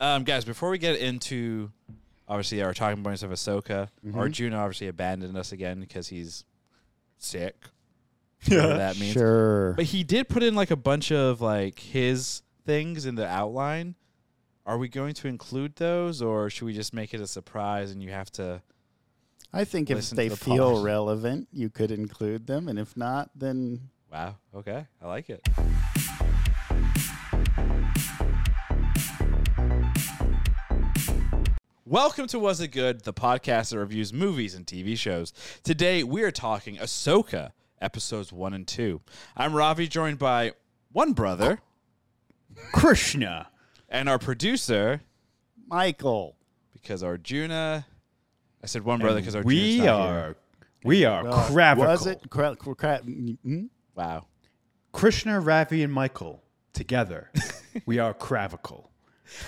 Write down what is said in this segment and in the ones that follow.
Um, guys, before we get into obviously our talking points of Ahsoka, Arjuna obviously abandoned us again because he's sick. Yeah, that means. Sure. But he did put in like a bunch of like his things in the outline. Are we going to include those, or should we just make it a surprise and you have to? I think if they the feel relevant, you could include them, and if not, then Wow. Okay, I like it. Welcome to Was It Good, the podcast that reviews movies and TV shows. Today we are talking Ahsoka, episodes one and two. I'm Ravi, joined by one brother Krishna. and our producer, Michael. because Arjuna. I said one brother because Arjuna's we not are here. we are Uh, cravical. Was it? Cra- cra- cra- mm, Wow. Krishna, Ravi, and Michael together? we are cravical.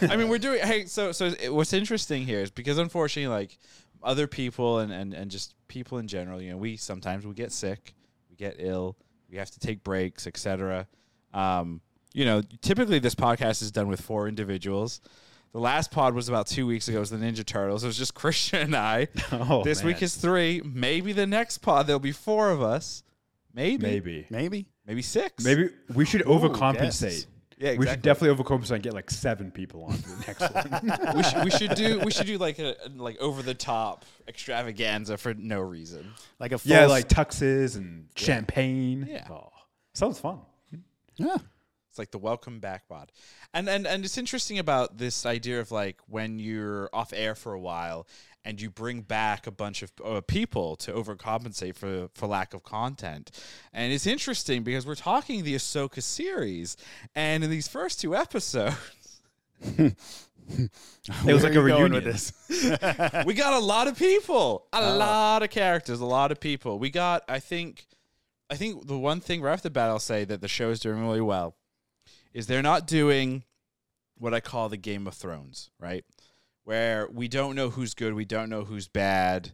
I mean, we're doing. Hey, so so what's interesting here is because unfortunately, like other people and and and just people in general, you know, we sometimes we get sick, we get ill, we have to take breaks, etc. Um, you know, typically this podcast is done with four individuals. The last pod was about two weeks ago. It was the Ninja Turtles. It was just Krishna and I. Oh, this man. week is three. Maybe the next pod there'll be four of us. Maybe. maybe maybe. Maybe six. maybe we should overcompensate. guess. Yeah, We should exactly. definitely overcompensate and get like seven people on for the next one. we should we should do we should do like a like over the top extravaganza for no reason. Like a full yeah, like tuxes and champagne. Yeah. Oh, sounds fun. yeah. It's like the welcome back pod. And and and it's interesting about this idea of like when you're off air for a while and you bring back a bunch of uh, people to overcompensate for for lack of content. And it's interesting because we're talking the Ahsoka series and in these first two episodes It was like a are you going reunion. with this? we got a lot of people, a lot of characters, a lot of people. We got, I think, I think the one thing right off the bat I'll say that the show is doing really well is they're not doing what I call the Game of Thrones, right? Where we don't know who's good, we don't know who's bad.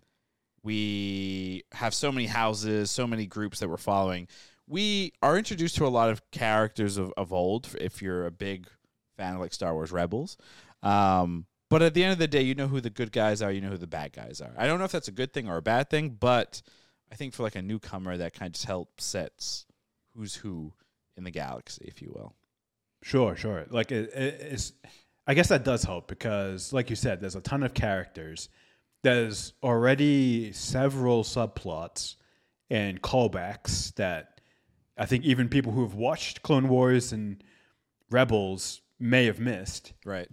We have so many houses, so many groups that we're following. We are introduced to a lot of characters of, of old, if you're a big fan of like Star Wars Rebels. Um, but at the end of the day, you know who the good guys are, you know who the bad guys are. I don't know if that's a good thing or a bad thing, but I think for like a newcomer, that kind of helps sets who's who in the galaxy, if you will. Sure, sure. Like it, it, it's, I guess that does help because, like you said, there's a ton of characters. There's already several subplots and callbacks that I think even people who have watched Clone Wars and Rebels may have missed. Right.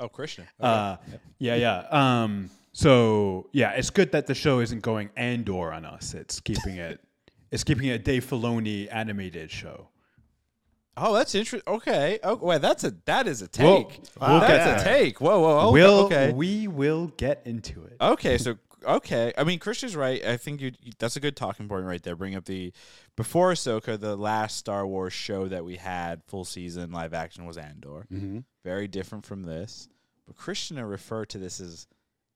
Oh, Krishna. Uh, yeah, yeah. Um, so yeah, it's good that the show isn't going Andor on us. It's keeping it. It's keeping it a Dave Filoni animated show. Oh, that's interesting. Okay. Oh, wait, that's a that is a take. We'll- that's a take. Whoa, whoa. Oh, we'll okay. we will get into it. Okay, so okay, I mean, Krishna's right. I think you, that's a good talking point right there. Bring up the before Ahsoka, the last Star Wars show that we had full season live action was Andor. Mm-hmm. Very different from this, but Krishna referred to this as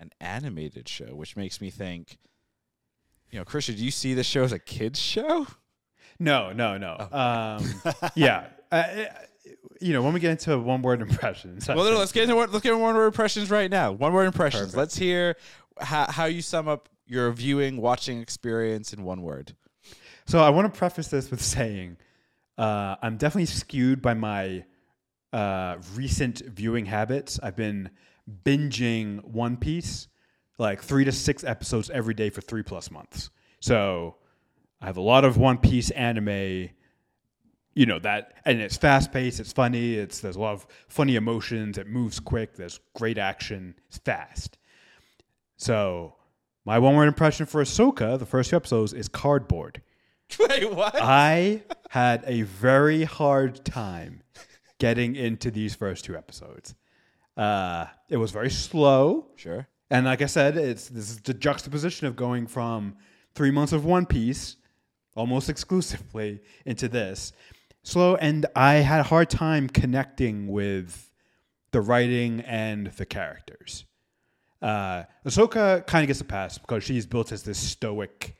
an animated show, which makes me think. You know, Krishna, do you see this show as a kids show? No, no, no. Oh. Um, yeah, uh, uh, you know when we get into one word impressions. Well, no, let's get into what, let's get into one word impressions right now. One word impressions. Perfect. Let's hear how, how you sum up your viewing, watching experience in one word. So I want to preface this with saying uh, I'm definitely skewed by my uh, recent viewing habits. I've been binging One Piece, like three to six episodes every day for three plus months. So I have a lot of One Piece anime. You know that, and it's fast paced. It's funny. It's there's a lot of funny emotions. It moves quick. There's great action. It's fast. So my one word impression for Ahsoka, the first two episodes, is cardboard. Wait, what? I had a very hard time getting into these first two episodes. Uh, it was very slow, sure. and like I said, it's this is the juxtaposition of going from three months of One Piece, almost exclusively, into this slow, and I had a hard time connecting with the writing and the characters. Uh, Ahsoka kind of gets a pass because she's built as this stoic,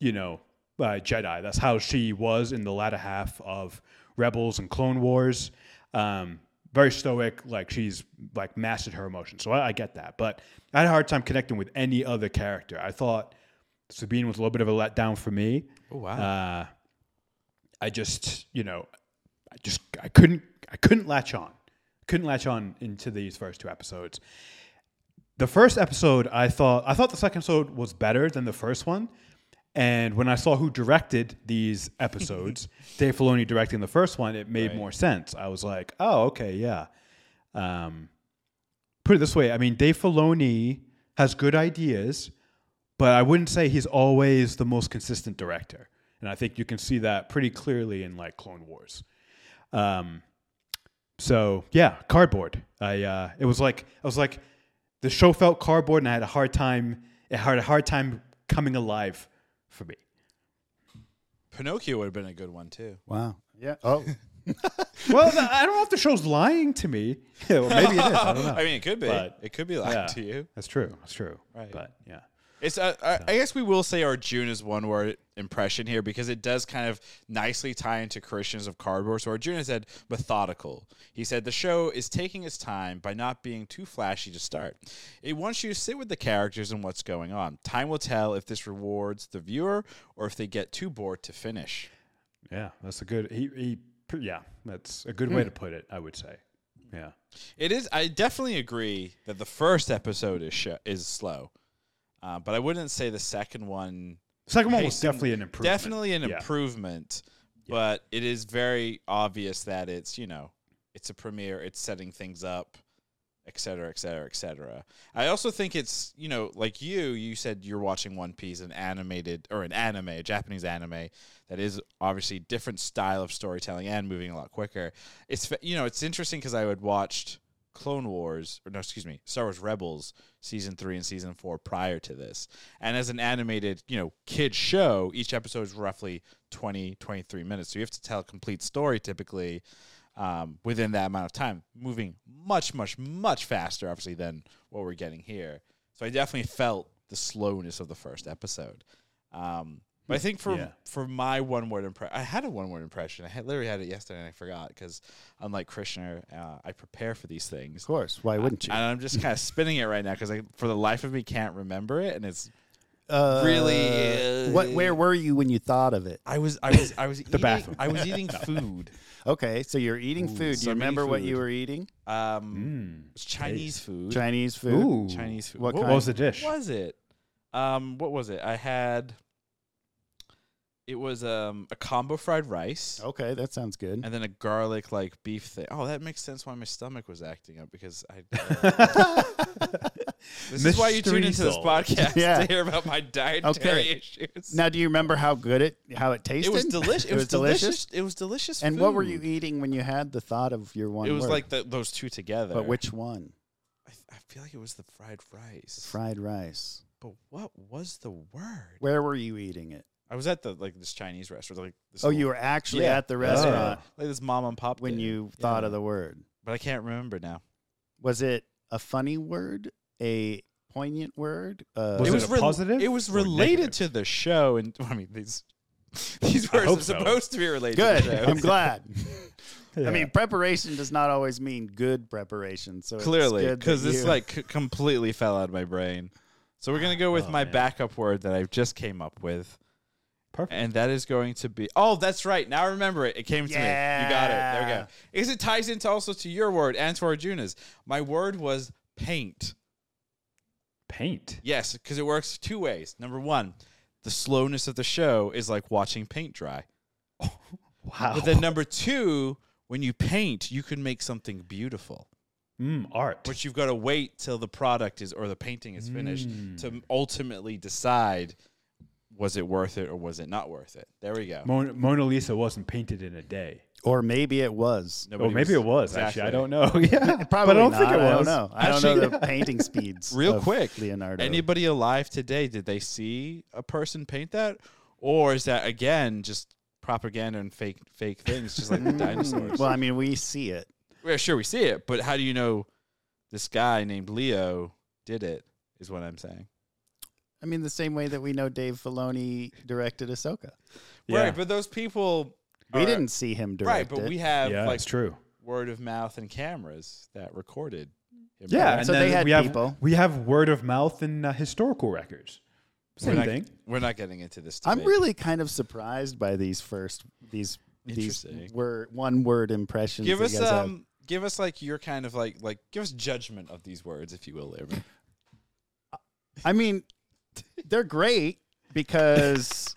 you know, uh, Jedi. That's how she was in the latter half of Rebels and Clone Wars. Um, very stoic, like she's like mastered her emotions. So I, I get that, but I had a hard time connecting with any other character. I thought Sabine was a little bit of a letdown for me. Oh wow. Uh, I just, you know, I just I couldn't I couldn't latch on, couldn't latch on into these first two episodes. The first episode, I thought I thought the second episode was better than the first one, and when I saw who directed these episodes, Dave Filoni directing the first one, it made Right. more sense. I was like, oh, okay, yeah. Um, put it this way, I mean, Dave Filoni has good ideas, but I wouldn't say he's always the most consistent director. And I think you can see that pretty clearly in like Clone Wars. Um, so yeah, cardboard. I uh, it was like I was like the show felt cardboard, and I had a hard time. It had a hard time coming alive for me. Pinocchio would have been a good one too. Wow. Yeah. Oh, Well, I don't know if the show's lying to me. Yeah, well, maybe it is. I don't know. I mean, it could be. But, it could be lying yeah. to you. That's true. That's true. Right. But yeah. It's. Uh, I, I guess we will say Arjuna's one word impression here because it does kind of nicely tie into Krishna's of Cardboard. So Arjuna said methodical. He said the show is taking its time by not being too flashy to start. It wants you to sit with the characters and what's going on. Time will tell if this rewards the viewer or if they get too bored to finish. Yeah, that's a good. He, he yeah, that's a good way to put it. I would say. Yeah. It is. I definitely agree that the first episode is sh- is slow, uh, but I wouldn't say the second one. Second one was definitely an improvement. Definitely an Yeah. improvement, but it is very obvious that it's you know it's a premiere. It's setting things up, et cetera, et cetera, et cetera. I also think it's you know like you. You said you're watching One Piece, an animated or an anime, a Japanese anime that is obviously different style of storytelling and moving a lot quicker. It's you know it's interesting because I had watched Clone Wars or no excuse me Star Wars Rebels season 3 and season 4 prior to this. And as an animated, you know, kid show, each episode is roughly 20 23 minutes. So you have to tell a complete story typically um, within that amount of time, moving much much much faster obviously than what we're getting here. So I definitely felt the slowness of the first episode. Um, but I think for Yeah. for my one word impression, I had a one word impression. I had literally had it yesterday and I forgot because unlike Krishna, uh, I prepare for these things. of course. Why wouldn't you? And I'm just kind of spinning it right now because I, for the life of me, can't remember it. And it's Uh, really, uh, what? Where were you when you thought of it? I was, I was, I was eating, bathroom. I was eating food. Okay, so you're eating food. Do so you I'm eating remember what you were eating? Um, Mm. it was Chinese food. Chinese food. Ooh. Chinese food. What What kind? was the dish? What was it? Um, what was it? I had. It was um a combo fried rice. Okay, that sounds good. And then a garlic like beef thing. Oh, that makes sense why my stomach was acting up because I. uh, this is why you tune into this Mystery podcast Yeah. to hear about my dietary Okay. issues. now, do you remember how good it how it tasted? it was delicious. It, It was, was delicious? delicious. It was delicious. And what were you food. eating when you had the thought of your one? It was word? like the, those two together. But which one? I, th- I feel like it was the fried rice. Fried rice. But what was the word? Where were you eating it? I was at the like this Chinese restaurant. Like this Oh, little- you were actually Yeah. at the restaurant like this mom and pop when thing. you thought Yeah. of the word. But I can't remember now. Was it a funny word? A poignant word? Uh, Was it it was a rel- positive It was related negative? to the show, and I mean these these words hope are so. supposed to be related. good. To the show. I'm glad. Yeah. I mean, preparation does not always mean good preparation. So clearly it's because this you- like c- completely fell out of my brain. So we're gonna go with Oh, my man. backup word that I just came up with, Perfect. and that is going to be. Oh, that's right. Now I remember it. It came to me. You got it. There we go. Because it ties into also to your word and to Arjuna's. My word was paint. Paint. Yes, because it works two ways. Number one, the slowness of the show is like watching paint dry. Wow. But then number two, when you paint, you can make something beautiful. mm, art. But you've got to wait till the product is or the painting is finished Mm. to ultimately decide was it worth it or was it not worth it. There we go. Mona, Mona Lisa wasn't painted in a day. or maybe it was. Nobody oh, maybe it was exactly. actually. I don't know. yeah, Probably but I don't not. think it I don't was. know. I don't know the painting speeds. Real of quick, Leonardo. Anybody alive today? Did they see a person paint that, or is that again just propaganda and fake fake things, just like the dinosaurs? well, I mean, we see it. Yeah, sure, we see it, but how do you know this guy named Leo did it? Is what I'm saying. I mean, the same way that we know Dave Filoni directed Ahsoka. Yeah. Right, but those people We are- didn't see him direct right, but it. we have yeah, like it's true. word of mouth and cameras that recorded. him Yeah, and So then they had we have people. we have word of mouth and uh, historical records. we're Same not, thing. We're not getting into this. I'm really kind of surprised by these first these these Interesting. word one word impressions. give us you guys have. um give us like your kind of like like give us judgment of these words if you will Larry. I mean, they're great because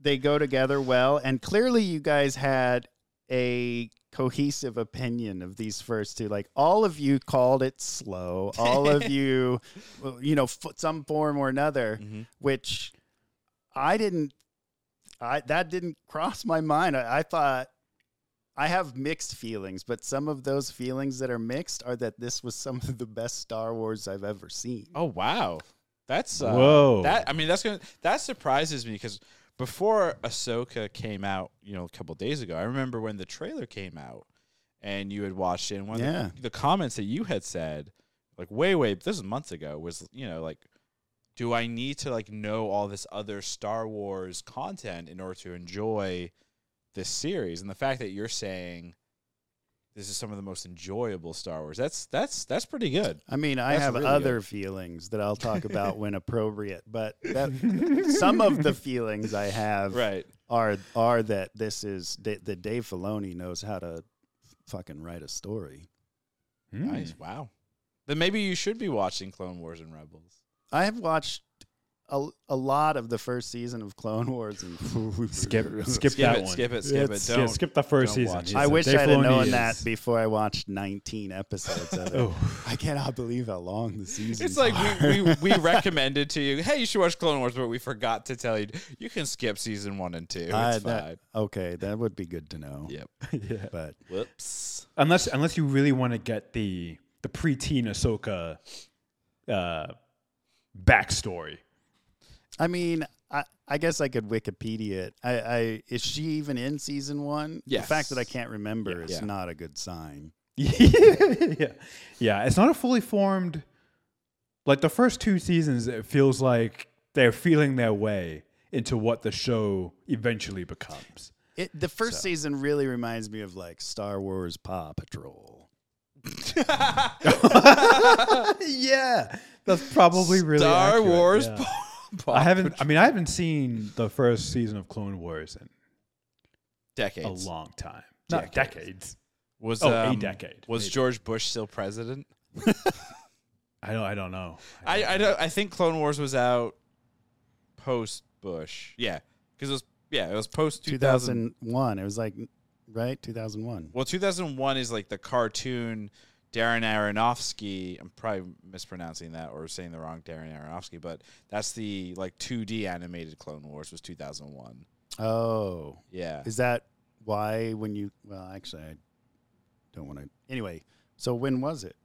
they go together well, and clearly you guys had a cohesive opinion of these first two. Like all of you called it slow. All of you, you know, some form or another, Mhm. which I didn't. I that didn't cross my mind. I, I thought. I have mixed feelings, but some of those feelings that are mixed are that this was some of the best Star Wars I've ever seen. Oh wow, that's uh, Whoa. That I mean that's gonna that surprises me because before Ahsoka came out, you know, a couple days ago, I remember when the trailer came out and you had watched it. And one Yeah. of the, the comments that you had said, like way way this was months ago, was you know like. Do I need to like know all this other Star Wars content in order to enjoy this series? And the fact that you're saying this is some of the most enjoyable Star Wars, that's that's that's pretty good. I mean, I That's have really other good. feelings that I'll talk about when appropriate, but that, some of the feelings I have Right. are are that this is that that Dave Filoni knows how to fucking write a story. Hmm. Nice. Wow. Then maybe you should be watching Clone Wars and Rebels. I have watched a, a lot of the first season of Clone Wars, and Skip, skip, Skip that it, one. skip it, skip It's- it. Don't. skip the first season. watch it. He's I a- wish Dave I'd have known is- that before I watched 19 episodes of it. Oh. I cannot believe how long the season. Is. It's like we, we, we recommended to you, hey, you should watch Clone Wars, but we forgot to tell you you can skip season one and two. It's I- fine. that- okay, that would be good to know. Yep. yeah. But Whoops. Unless unless you really want to get the the preteen Ahsoka uh, backstory. I mean, I, I guess I could Wikipedia it. I, I is she even in season one? Yes. The fact that I can't remember is Yeah. not a good sign. yeah, yeah. It's not a fully formed. Like the first two seasons, it feels like they're feeling their way into what the show eventually becomes. It the first So. season really reminds me of like Star Wars Paw Patrol. yeah, that's probably really Star accurate, Wars. yeah. Paw I haven't. Patrol. I mean, I haven't seen the first season of Clone Wars in decades. a long time. Not Decades. decades. Was Oh, a um, decade, Was maybe. George Bush still president? I don't. I don't know. I I don't. I think Clone Wars was out post Bush. Yeah, because it was yeah it was post two thousand one. It was like right 2001. Well, two thousand one is like the cartoon Darren Aronofsky. I'm probably mispronouncing that or saying the wrong Darren Aronofsky, but that's the like two D animated Clone Wars was two thousand one. Oh, Yeah. is that why when you? Well, actually, I don't want to. Anyway, so when was it?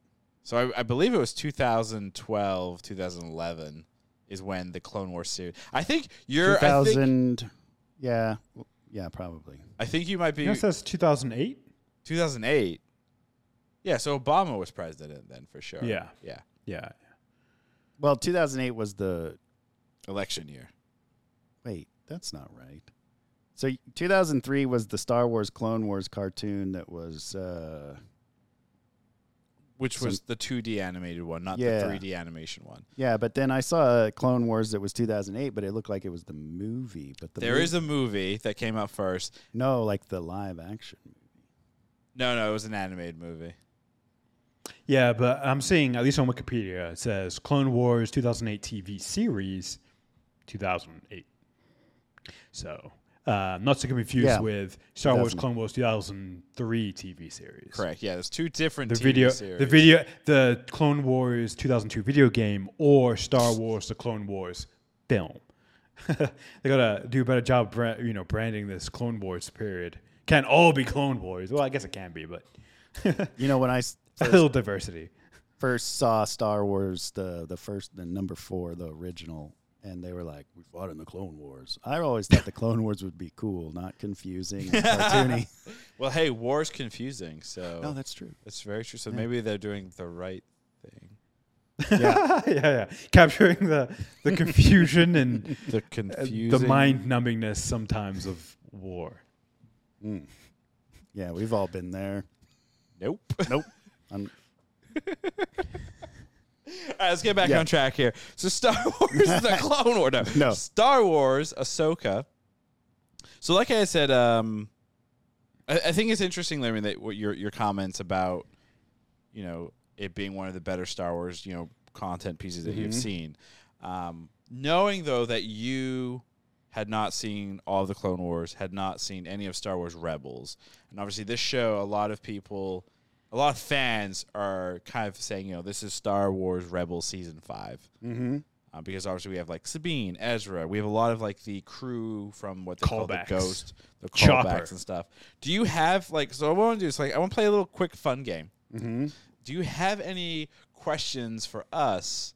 So I, I believe it was 2012, 2011 is when the Clone Wars series. I think you're. I think, 2000. Yeah, yeah, probably. I think you might be You know, it says 2008. 2008. Yeah, so Obama was president then for sure. Yeah. Yeah. Yeah. Well, 2008 was the Election year. Wait, that's not right. So 2003 was the Star Wars Clone Wars cartoon that was uh Which So- was the 2D animated one, not Yeah. the 3D animation one. yeah, but then I saw Clone Wars that was 2008, but it looked like it was the movie, but the There mov- is a movie that came out first. no like the live action. Movie. No, no, it was an animated movie. Yeah, but I'm seeing at least on Wikipedia it says Clone Wars 2008 TV series 2008. So uh, not to be confused Yeah. with Star Wars Clone Wars 2003 TV series. Correct. Yeah, there's two different The TV video, series. the video, the Clone Wars 2002 video game or Star Wars: The Clone Wars film. they gotta do a better job, bra- you know, branding this Clone Wars period. Can't all be Clone Wars. Well, I guess it can be, but You know when I s- a first, little diversity. first saw Star Wars the the first the number 4, the original and they were like, "We fought in the Clone Wars." I always thought the Clone Wars would be cool, not confusing and cartoony. Well, hey, war's confusing, so no, that's true. that's very true. So Yeah. maybe they're doing the right thing. Yeah. yeah, yeah. Capturing the the confusion and The uh, confusing. the mind numbingness sometimes of war. Mm. Yeah, we've all been there. Nope. Nope. Um, All right, let's get back Yeah. on track here. So Star Wars, is the Clone Wars, no. No. Star Wars, Ahsoka. So, like I said, um, I, I think it's interesting, Larry, that what your your comments about, you know, it being one of the better Star Wars, you know, content pieces that you've Mhm. seen. Um, knowing though that you had not seen all of the Clone Wars, had not seen any of Star Wars Rebels, and obviously this show, a lot of people, a lot of fans are kind of saying, you know, this is Star Wars Rebels season five hmm uh, because obviously we have like Sabine, Ezra. We have a lot of like the crew from what they call the Ghost, the Chopper. callbacks and stuff. Do you have like? So what I want to do is like I want to play a little quick fun game. hmm Do you have any questions for us,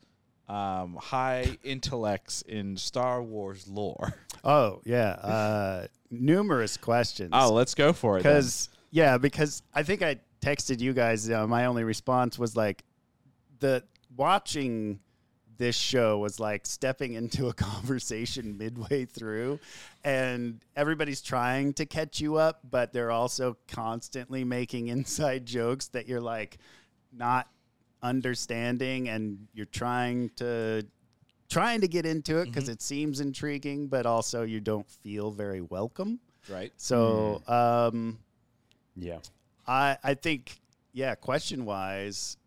um, high intellects in Star Wars lore? Oh yeah, uh, numerous questions. Oh, let's go for it. because yeah, because I think I texted you guys. Uh, my only response was like, the watching this show was like stepping into a conversation midway through, and everybody's trying to catch you up, but they're also constantly making inside jokes that you're like not understanding, and you're trying to trying to get into it because it seems intriguing, but also you don't feel very welcome. right? So, um, Yeah. I I think yeah. Question wise,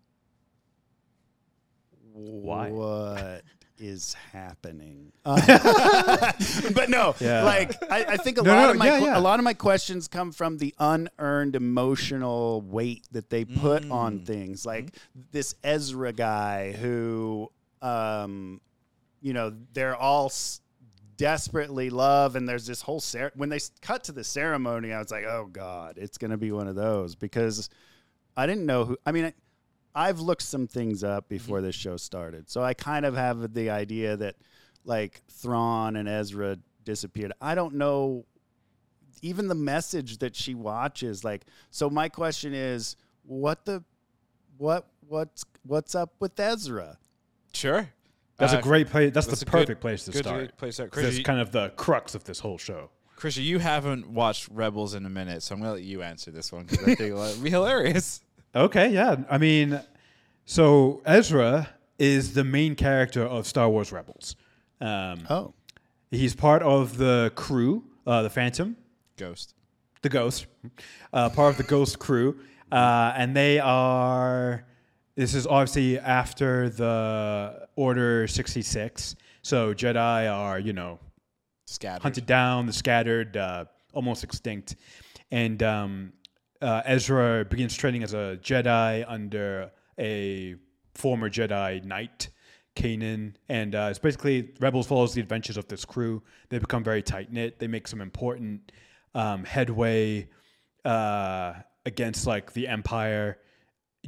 Why? What is happening? Uh, but no, Yeah. like I, I think a No, lot no, of my yeah, yeah. a lot of my questions come from the unearned emotional weight that they put on Mm. things, like this Ezra guy who, um, you know, they're all. S- desperately love and there's this whole cer- when they cut to the ceremony i was like oh god it's going to be one of those because i didn't know who i mean I, i've looked some things up mm-hmm. before this show started so i kind of have the idea that like thrawn and ezra disappeared. I don't know even the message that she watches like so my question is what the what what's what's up with ezra? Sure. That's Uh, a great place. That's, that's the a good- perfect place to good start. place to Chris, That's you- kind of the crux of this whole show. Krishna, you haven't watched Rebels in a minute, so I'm gonna let you answer this one because I think it'll be hilarious. Okay, yeah. I mean, so Ezra is the main character of Star Wars Rebels. Um, oh he's part of the crew, uh, the Phantom, Ghost. the Ghost, uh, part of the Ghost crew, uh, and they are. This is obviously after the Order sixty six. So Jedi are, you know, Scattered. hunted down, the scattered, uh, almost extinct, and um, uh, Ezra begins training as a Jedi under a former Jedi Knight, Kanan, and uh, it's basically Rebels follows the adventures of this crew. They become very tight knit. They make some important um, headway uh, against like the Empire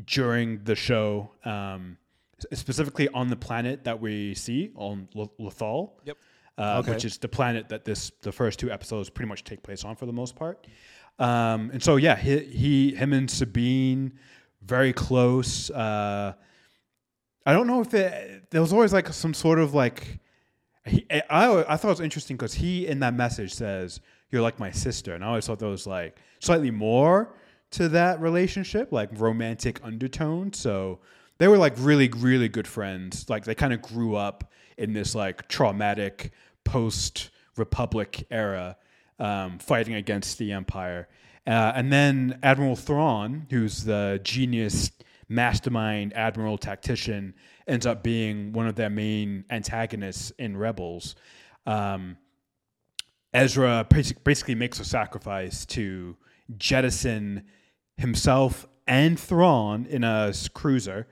during the show. Um, specifically on the planet that we see on L- Lothal Yep. uh, Okay. which is the planet that this the first two episodes pretty much take place on for the most part. Um, and so yeah, he, he him and Sabine very close. Uh, I don't know if it, there was always like some sort of like he, I I thought it was interesting because he in that message says you're like my sister, and I always thought there was like slightly more to that relationship, like romantic undertone. So they were like really really good friends. Like they kind of grew up in this like traumatic post Republic era, um, fighting against the Empire. Uh, and then Admiral Thrawn, who's the genius mastermind admiral tactician, ends up being one of their main antagonists in Rebels. Um, Ezra basically makes a sacrifice to jettison himself and Thrawn in a cruiser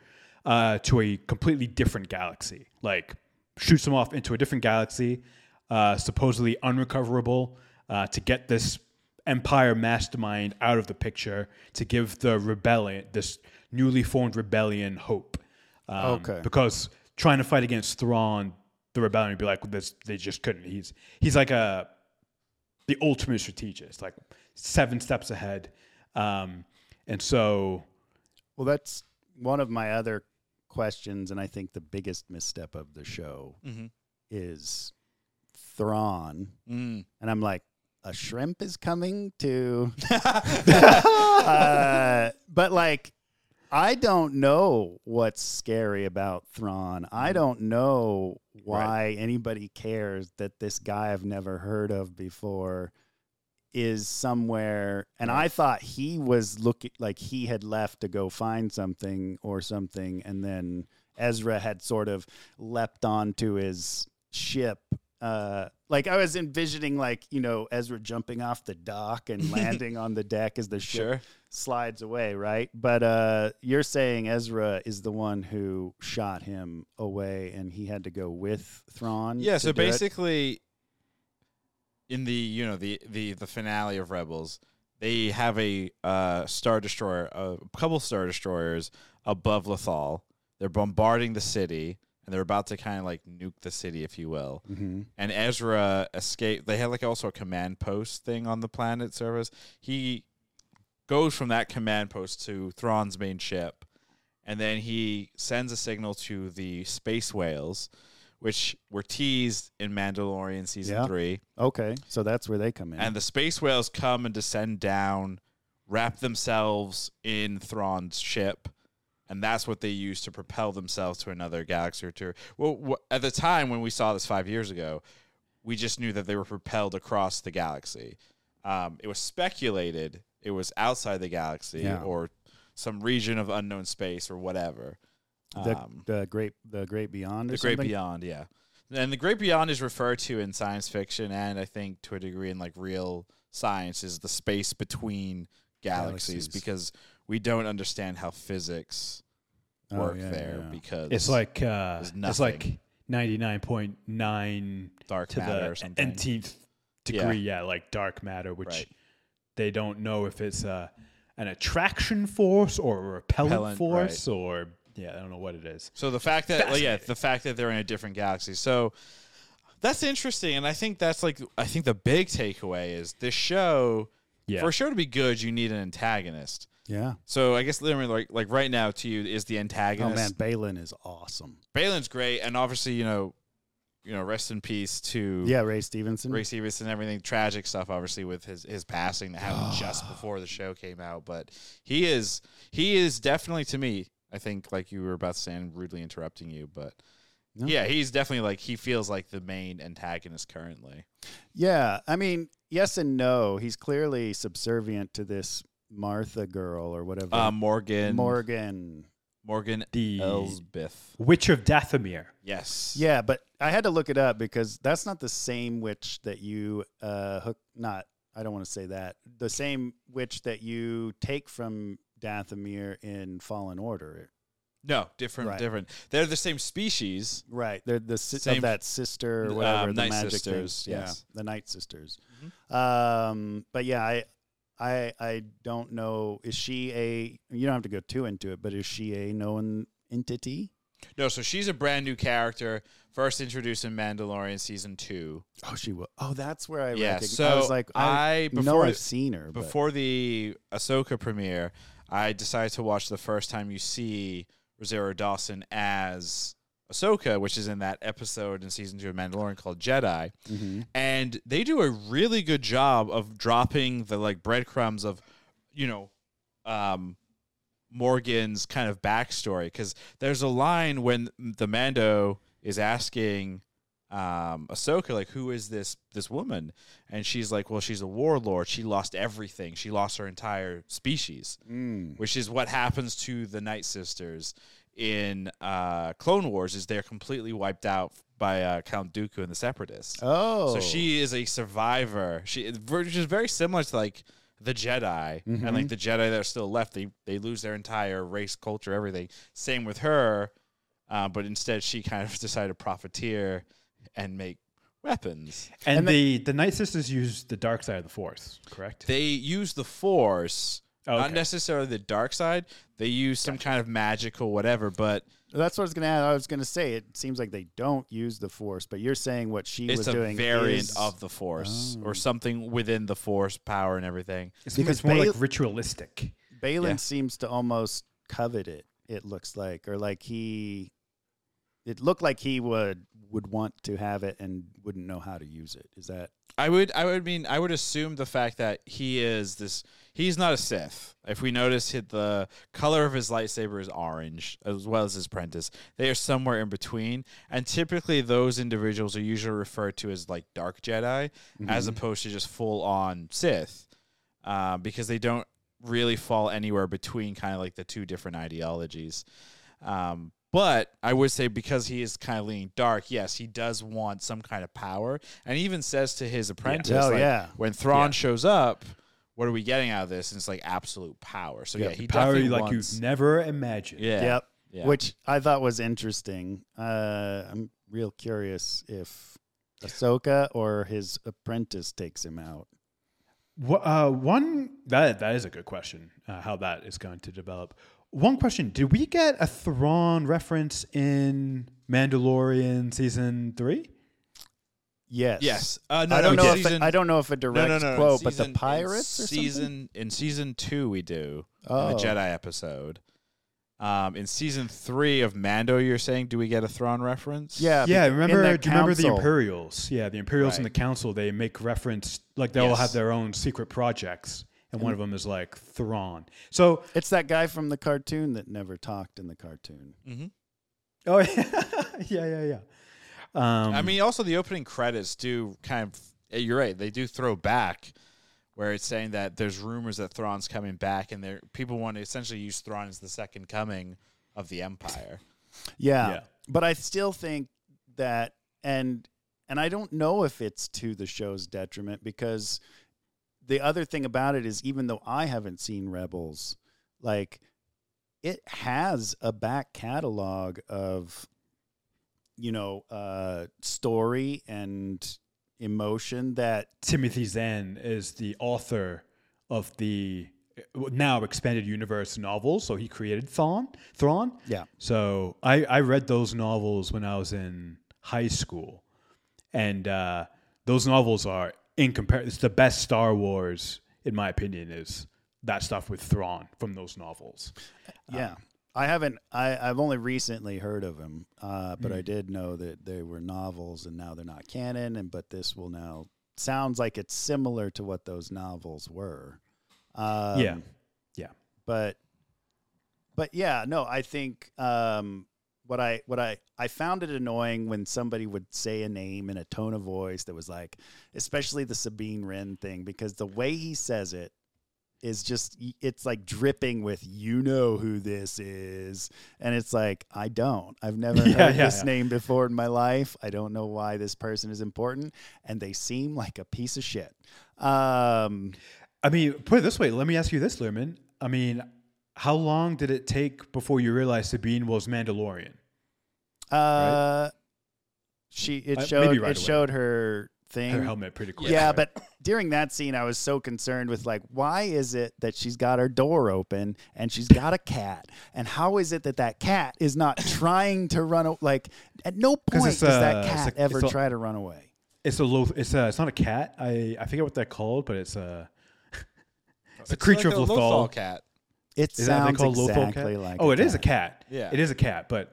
uh, to a completely different galaxy. Like shoots them off into a different galaxy, uh, supposedly unrecoverable, uh, to get this Empire mastermind out of the picture to give the rebellion, this newly formed rebellion, hope. Um, Okay. Because trying to fight against Thrawn, the rebellion would be like, this, they just couldn't. He's he's like a the ultimate strategist, like seven steps ahead. Um, and so, Well, that's one of my other questions, and I think the biggest misstep of the show Mm-hmm. is Thrawn. Mm. And I'm like, a shrimp is coming to. uh, but like, I don't know what's scary about Thrawn. I don't know why anybody cares that this guy I've never heard of before is somewhere and I thought he was looking like he had left to go find something or something and then Ezra had sort of leapt onto his ship. Uh like I was envisioning like you know Ezra jumping off the dock and landing on the deck as the ship Sure. slides away right? But uh you're saying Ezra is the one who shot him away and he had to go with Thrawn Yeah, so basically in the you know the the the finale of Rebels, they have a uh star destroyer, a couple star destroyers above Lothal. They're bombarding the city and they're about to kind of like nuke the city if you will. Mhm. And Ezra escaped. They had like also a command post thing on the planet service. He goes from that command post to Thrawn's main ship, and then he sends a signal to the space whales, which were teased in Mandalorian season Yeah. three. okay so that's where they come in And the space whales come and descend down, wrap themselves in Thrawn's ship, and that's what they use to propel themselves to another galaxy or two. Well, at the time when we saw this five years ago, we just knew that they were propelled across the galaxy. Um, it was speculated it was outside the galaxy Yeah. or some region of unknown space or whatever. The, Um, the great the great beyond or the great something? beyond, yeah. And the great beyond is referred to in science fiction and I think to a degree in like real science is the space between galaxies, Galaxies. because we don't understand how physics Oh, work yeah, there yeah. because It's like uh, it's like ninety nine point nine dark to matter the or something. nth degree. Yeah. like dark matter, which Right. they don't know if it's uh, an attraction force or a repellent, Repellent, force or yeah, I don't know what it is. So the fact that like, yeah, the fact that they're in a different galaxy. So that's interesting and I think that's like I think the big takeaway is this show Yeah, for a show to be good, you need an antagonist. Yeah. So I guess literally like like right now to you is the antagonist. Oh antagonist. man, Baylan is awesome. Baylan's great, and obviously, you know, you know, rest in peace to Yeah, Ray Stevenson. Ray Stevenson, and everything. Tragic stuff, obviously, with his his passing that happened just before the show came out. But he is he is definitely to me. I think like you were about to say, and rudely interrupting you, but No. yeah, he's definitely like he feels like the main antagonist currently. Yeah, I mean, yes and no. He's clearly subservient to this Martha girl or whatever. Uh, Morgan Morgan. Morgan the Elsbeth. Witch of Dathomir. Yes. Yeah, but I had to look it up because that's not the same witch that you uh hook. Not, I don't want to say that. The same witch that you take from Dathomir in Fallen Order. No, different, Right. different. They're the same species. Right. They're the si- Same- of that sister or um, whatever. the Night magic Sisters, Thing. yes. Yeah, the Night Sisters. Mhm. Um, but yeah, I, I, I don't know. Is she a? You don't have to go too into it, but is she a known entity? No, so she's a brand new character, first introduced in Mandalorian season two. Oh, she will. Oh, that's where I. Yeah, recognize- so I was like, I, I know before I've seen her. but- before the Ahsoka premiere, I decided to watch the first time you see Rosario Dawson as Ahsoka, which is in that episode in season two of Mandalorian called Jedi. Mhm. And they do a really good job of dropping the like breadcrumbs of, you know, um, Morgan's kind of backstory because there's a line when the Mando is asking um Ahsoka like who is this this woman and she's like well she's a warlord she lost everything she lost her entire species Mm. which is what happens to the Night Sisters in uh Clone Wars is they're completely wiped out by uh, Count Dooku and the Separatists Oh, so she is a survivor. She which is very similar to like the Jedi and Mhm. like the Jedi that are still left. They they lose their entire race, culture, everything. Same with her, uh, but instead she kind of decided to profiteer and make weapons. And, And the the Night Sisters use the dark side of the Force, correct? They use the Force, oh, not Okay. necessarily the dark side. They use some kind of magical whatever, but that's what I was gonna add. I was gonna say it seems like they don't use the Force, but you're saying what she it's was a variant is- of the Force Oh. or something within the Force power and everything. It's, because more Bale- like ritualistic. Baylan Yeah. seems to almost covet it. It looks like, or like he it looked like he would would want to have it and wouldn't know how to use it. Is that I would I would mean I would assume the fact that he is this he's not a Sith. If we notice hit the color of his lightsaber is orange as well as his apprentice. They are somewhere in between. And typically those individuals are usually referred to as like dark Jedi as opposed to just full on Sith. Uh, because they don't really fall anywhere between kind of like the two different ideologies. Um, but I would say because he is kind of leaning dark, yes, he does want some kind of power, and he even says to his apprentice, Oh, like, yeah. when Thrawn Yeah. shows up, what are we getting out of this? And it's like absolute power. So yeah, he Power definitely like wants, you've never imagined. yeah, Yep. yeah. Which I thought was interesting. Uh, I'm real curious if Ahsoka or his apprentice takes him out. Wha- Uh, one that that is a good question. Uh, how that is going to develop. One question: Did we get a Thrawn reference in Mandalorian season three? Yes. yes. Uh, no, I don't no, know in if season, it, I don't know if a direct no, no, no, in quote, but season- the in pirates or something? season in season two we do in Oh. the Jedi episode. Um, in season three of Mando, you're saying, do we get a Thrawn reference? Yeah. yeah, remember? that Do you remember the. Imperials? Yeah, the Imperials and the Council. They make reference like they all have their own secret projects, and one of them is like Thrawn. So, It's that guy from the cartoon that never talked in the cartoon. hmm oh yeah, yeah, yeah, yeah. Um, I mean, also the opening credits do kind of. eh, You're right; they do throw back, where it's saying that there's rumors that Thrawn's coming back, and there people want to essentially use Thrawn as the second coming of the Empire. Yeah. Yeah. But I still think that and and I don't know if it's to the show's detriment because the other thing about it is even though I haven't seen Rebels, like it has a back catalog of you know, uh story and emotion that Timothy Zahn is the author of the now expanded universe novels. So he created Thrawn. Thrawn. yeah. So I, I read those novels when I was in high school, and uh, those novels are in compar It's the best Star Wars, in my opinion, is that stuff with Thrawn from those novels. Yeah. I haven't. I, I've only recently heard of them, uh, but Mm. I did know that they were novels, and now they're not canon. And but this will now sounds like it's similar to what those novels were. Um, Yeah. Yeah. But, but yeah, no. I think um, what I what I I found it annoying when somebody would say a name in a tone of voice that was like, especially the Sabine Wren thing, because the way he says it is just it's like dripping with you know who this is and it's like i don't i've never Yeah, heard yeah, this yeah. name before in my life i don't know why this person is important and they seem like a piece of shit um I mean, put it this way. Let me ask you this, Lerman. I mean, how long did it take before you realized Sabine was Mandalorian? Uh she it Uh, showed maybe right it away. showed her thing Her helmet pretty quick. yeah right? but during that scene i was so concerned with like why is it that she's got her door open and she's got a cat and how is it that that cat is not trying to run o- like at no 'Cause point it's, does that uh, it's cat a- ever it's a- try to run away it's a low. It's a. It's not a cat. I I forget what they're called, but it's a. It's a creature like of a Lothal. Lothal cat. It Is that what sounds they call Lothal exactly cat? like. oh, a it is a cat. Yeah. it is a cat. But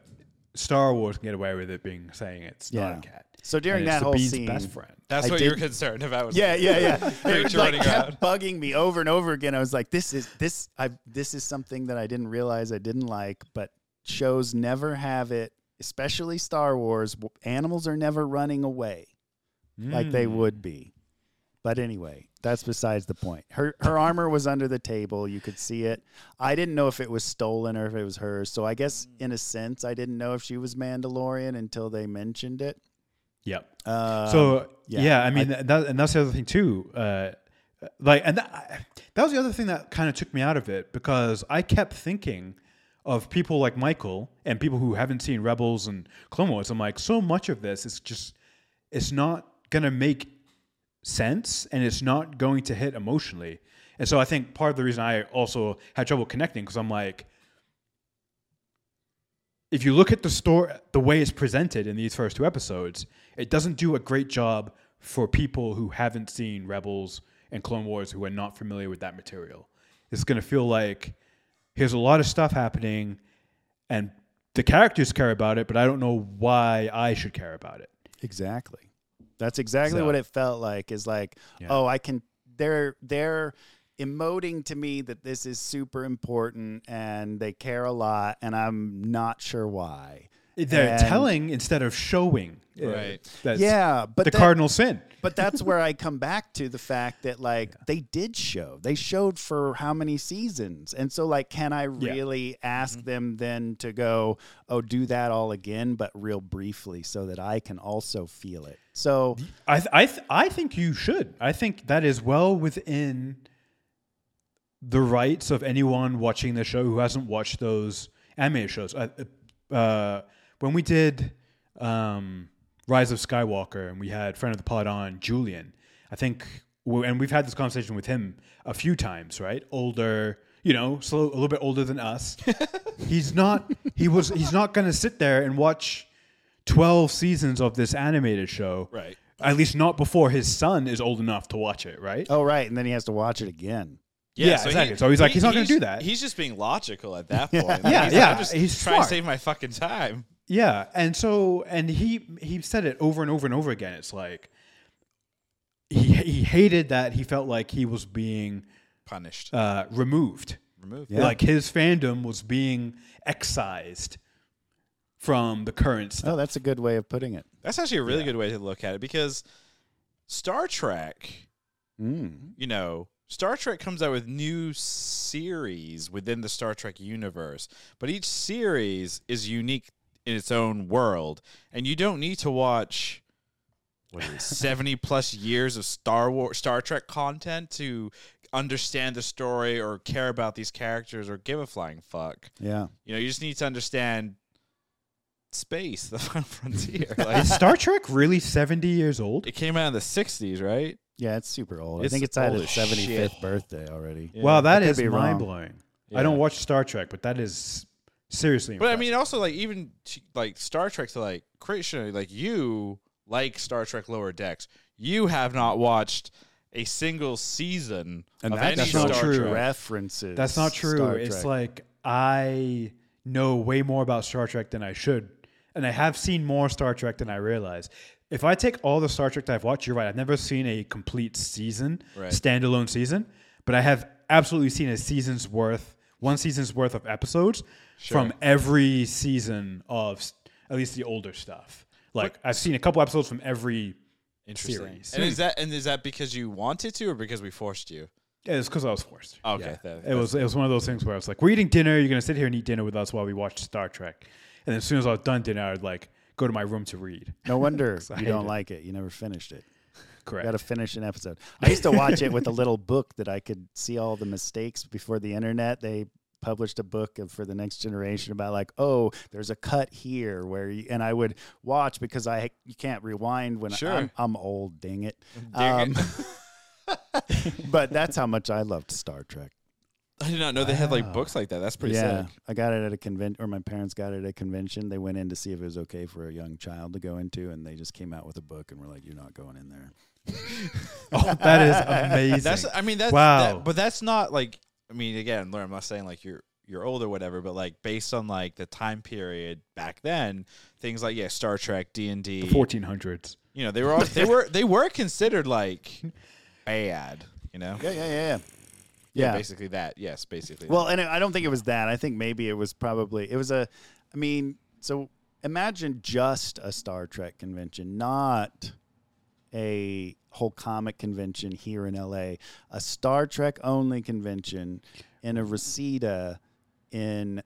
Star Wars can get away with it being saying it's not Yeah. a cat. So during And it's that whole Sabine's scene, best friend. That's I what did- you're concerned about. was- yeah, yeah, yeah. it like, kept bugging me over and over again. I was like, "This is this. I this is something that I didn't realize I didn't like." But shows never have it, especially Star Wars. Animals are never running away like they Mm. would be. But anyway, that's besides the point. Her her armor was under the table. You could see it. I didn't know if it was stolen or if it was hers. So I guess in a sense, I didn't know if she was Mandalorian until they mentioned it. Yep. Um, so yeah, yeah, I mean that, and that's the other thing too. Uh, like, and that, that was the other thing that kind of took me out of it because I kept thinking of people like Michael and people who haven't seen Rebels and Clone Wars. I'm like, so much of this is just, it's not gonna make sense and it's not going to hit emotionally. And so I think part of the reason I also had trouble connecting because I'm like, if you look at the story, the way it's presented in these first two episodes, it doesn't do a great job for people who haven't seen Rebels and Clone Wars who are not familiar with that material. It's going to feel like here's a lot of stuff happening, and the characters care about it, but I don't know why I should care about it. Exactly. That's exactly So- what it felt like. Is like, Yeah. oh, I can. They're they're emoting to me that this is super important and they care a lot, and I'm not sure why. They're And- telling instead of showing. Uh, Right. That's yeah, but the that- cardinal sin. but that's where I come back to the fact that like they did show. They showed for how many seasons. And so like can I really ask them then to go, "Oh, do that all again but real briefly so that I can also feel it." So I th- I th- I think you should. I think that is well within the rights of anyone watching the show who hasn't watched those anime shows. Uh, uh, when we did um, Rise of Skywalker and we had friend of the pod on Julian, I think, and we've had this conversation with him a few times, right? Older, you know, slow, a little bit older than us. he's not. He was. He's not going to sit there and watch twelve seasons of this animated show. Right. At least not before his son is old enough to watch it, right? oh right, and then he has to watch it again. Yeah, exactly. So he's like, he's not gonna do that. He's just being logical at that point. Like, Yeah, he's yeah, Like, I'm just he's trying smart. to save my fucking time. Yeah, and so and he he said it over and over and over again. It's like he he hated that he felt like he was being Punished. uh, removed, Removed. Yeah. like his fandom was being excised from the current stuff. Oh, that's a good way of putting it. That's actually a really good way to look at it because Star Trek, Mm. you know, Star Trek comes out with new series within the Star Trek universe, but each series is unique in its own world, and you don't need to watch what is it, 70 plus years of Star War Star Trek content to understand the story or care about these characters or give a flying fuck. Yeah. You know, you just need to understand space, the final frontier. Like, Is Star Trek really seventy years old? it came out in the 60s, right? Yeah, it's super old. It's I think it's at old its as 75th shit. birthday already. Wow, that I could is be wrong. mind blowing. Yeah. I don't watch Star Trek, but that is seriously. But I impressive. mean, also like even t- like Star Trek to like Christian, like you like Star Trek Lower Decks. You have not watched a single season And of that any that's not Star true. Trek. references. That's not true. Star It's Trek. like I know way more about Star Trek than I should, and I have seen more Star Trek than I realize. If I take all the Star Trek that I've watched, you're right. I've never seen a complete season, Right. standalone season, but I have absolutely seen a season's worth, one season's worth of episodes from every season of at least the older stuff. Like I've seen a couple episodes from every. Interesting. series. And is that and is that because you wanted to or because we forced you? Yeah, it's because I was forced. Okay, Yeah. that- it was it was one of those things where I was like, "We're eating dinner. You're gonna sit here and eat dinner with us while we watch Star Trek." And as soon as I was done dinner, I'd like go to my room to read. No wonder you don't it. like it. You never finished it. Correct. You Got to finish an episode. I used to watch it with a little book that I could see all the mistakes before the internet. They published a book of, for the next generation about like, oh, there's a cut here where, you, and I would watch because I you can't rewind when Sure. I'm, I'm old. Dang it. Dang it. Um, but that's how much I loved Star Trek. I did not know they had like Wow. books like that. That's pretty yeah, sick. I got it at a convention, or my parents got it at a convention. They went in to see if it was okay for a young child to go into, and they just came out with a book and were like, "You're not going in there." oh, that is amazing. That's I mean that's Wow. that- but that's not like I mean again, Lauren, I'm not saying like you're you're old or whatever, but like based on like the time period back then, things like yeah, Star Trek, D and D, 1400s. you know, they were all, they were they were considered like bad, you know. Yeah, yeah, yeah, yeah. Yeah, Yeah. basically that. Yes, basically. Well, and I don't think it was that. I think maybe it was probably it was a. I mean, so imagine just a Star Trek convention, not a whole comic convention here in LA. A Star Trek only convention in a Reseda in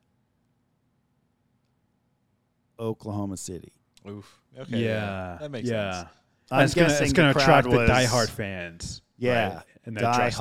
Oklahoma City. Oof. Okay. yeah, that makes yeah. sense. I'm it's gonna, guessing it's gonna crowd attract the was- diehard fans. Yeah, right? and they're Die